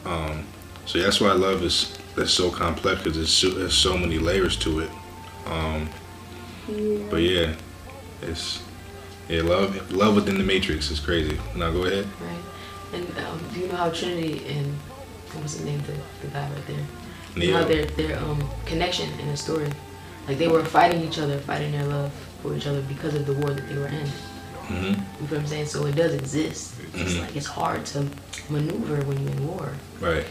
Um, so that's why love is that's so complex because there's so, there's so many layers to it. Um, but yeah, it's yeah love love within the matrix is crazy. Now go ahead. Right. And um, do you know how Trinity and what was the name of the, the guy right there? You know how their their um connection in the story, like they were fighting each other, fighting their love for each other because of the war that they were in. hmm You feel what I'm saying? So it does exist. It's Mhm. like it's hard to maneuver when you're in war. Right.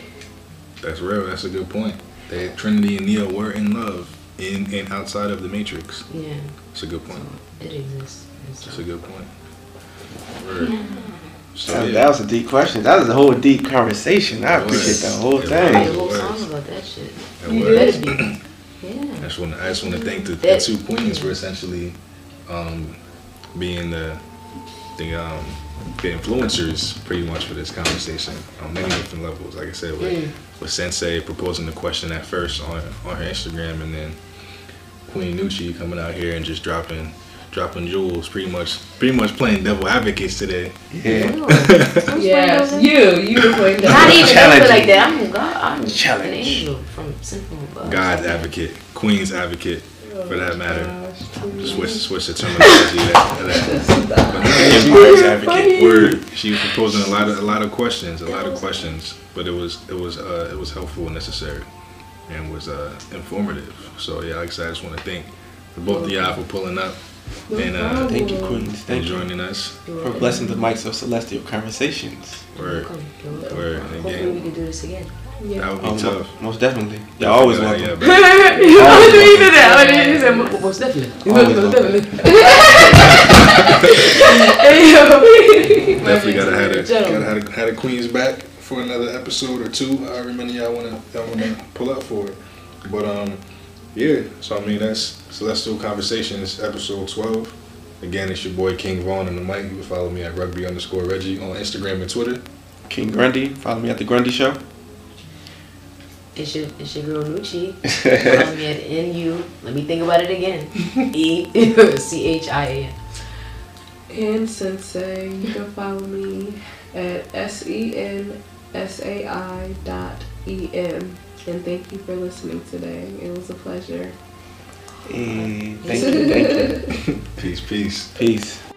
That's real. That's a good point. That Trinity and Neo were in love in and outside of the Matrix. Yeah. It's a good So point. it exists. And so- That's a good point. Word. So, That, yeah. that was a deep question. That was a whole deep conversation. I It was. appreciate that whole It I made a thing. whole song about that shit. It You was. Better [CLEARS THROAT] be. Yeah. I just want to, I just want to thank the, the two queens for essentially um, being the the um, the influencers pretty much for this conversation on many different levels. Like I said, with, Mm. with Sensei proposing the question at first on on her Instagram, and then Queen Nucci coming out here and just dropping dropping jewels, pretty much pretty much playing devil advocates today. Yeah. [LAUGHS] Yes, you, you were playing devil. Not that. even Challenging. like that. I'm God. I'm Challenge. an angel from sent from above. God's advocate, Queen's advocate, for that matter. Gosh, Switch switch the terminology. That, that. But no, she- advocate. Word. She was proposing a lot of a lot of questions, a lot of questions, but it was it was uh, it was helpful and necessary, and was uh, informative. So yeah, like I said, I just want to thank the both of y'all for pulling up No and uh. Thank you, Queens. and Thank you joining us. for blessing the mics of celestial conversations. Word. Welcome. You're welcome. Word. And Hopefully we can do this again. That Yeah. would be Um, tough. Most definitely. Y'all always Yeah, welcome. yeah, but [LAUGHS] you did that. When you said, Most most definitely. Always most welcome. definitely. Hey, yo. definitely gotta have a gotta have a, have a Queen's back for another episode or two. However many y'all wanna y'all wanna pull up for it. But um, yeah. So I mean that's Celestial Conversations episode twelve. Again, it's your boy King Vaughn and the mic. You can follow me at rugby underscore Reggie on Instagram and Twitter. King Grundy. Follow me at the Grundy Show. It's your, it's your girl Nucci. Follow me at N U. Let me think about it again. E [LAUGHS] C H I A N. And Sensei, you can follow me at S E N S A I dot E M. And thank you for listening today. It was a pleasure. Hey, thank you, thank you. [LAUGHS] Peace, peace. Peace.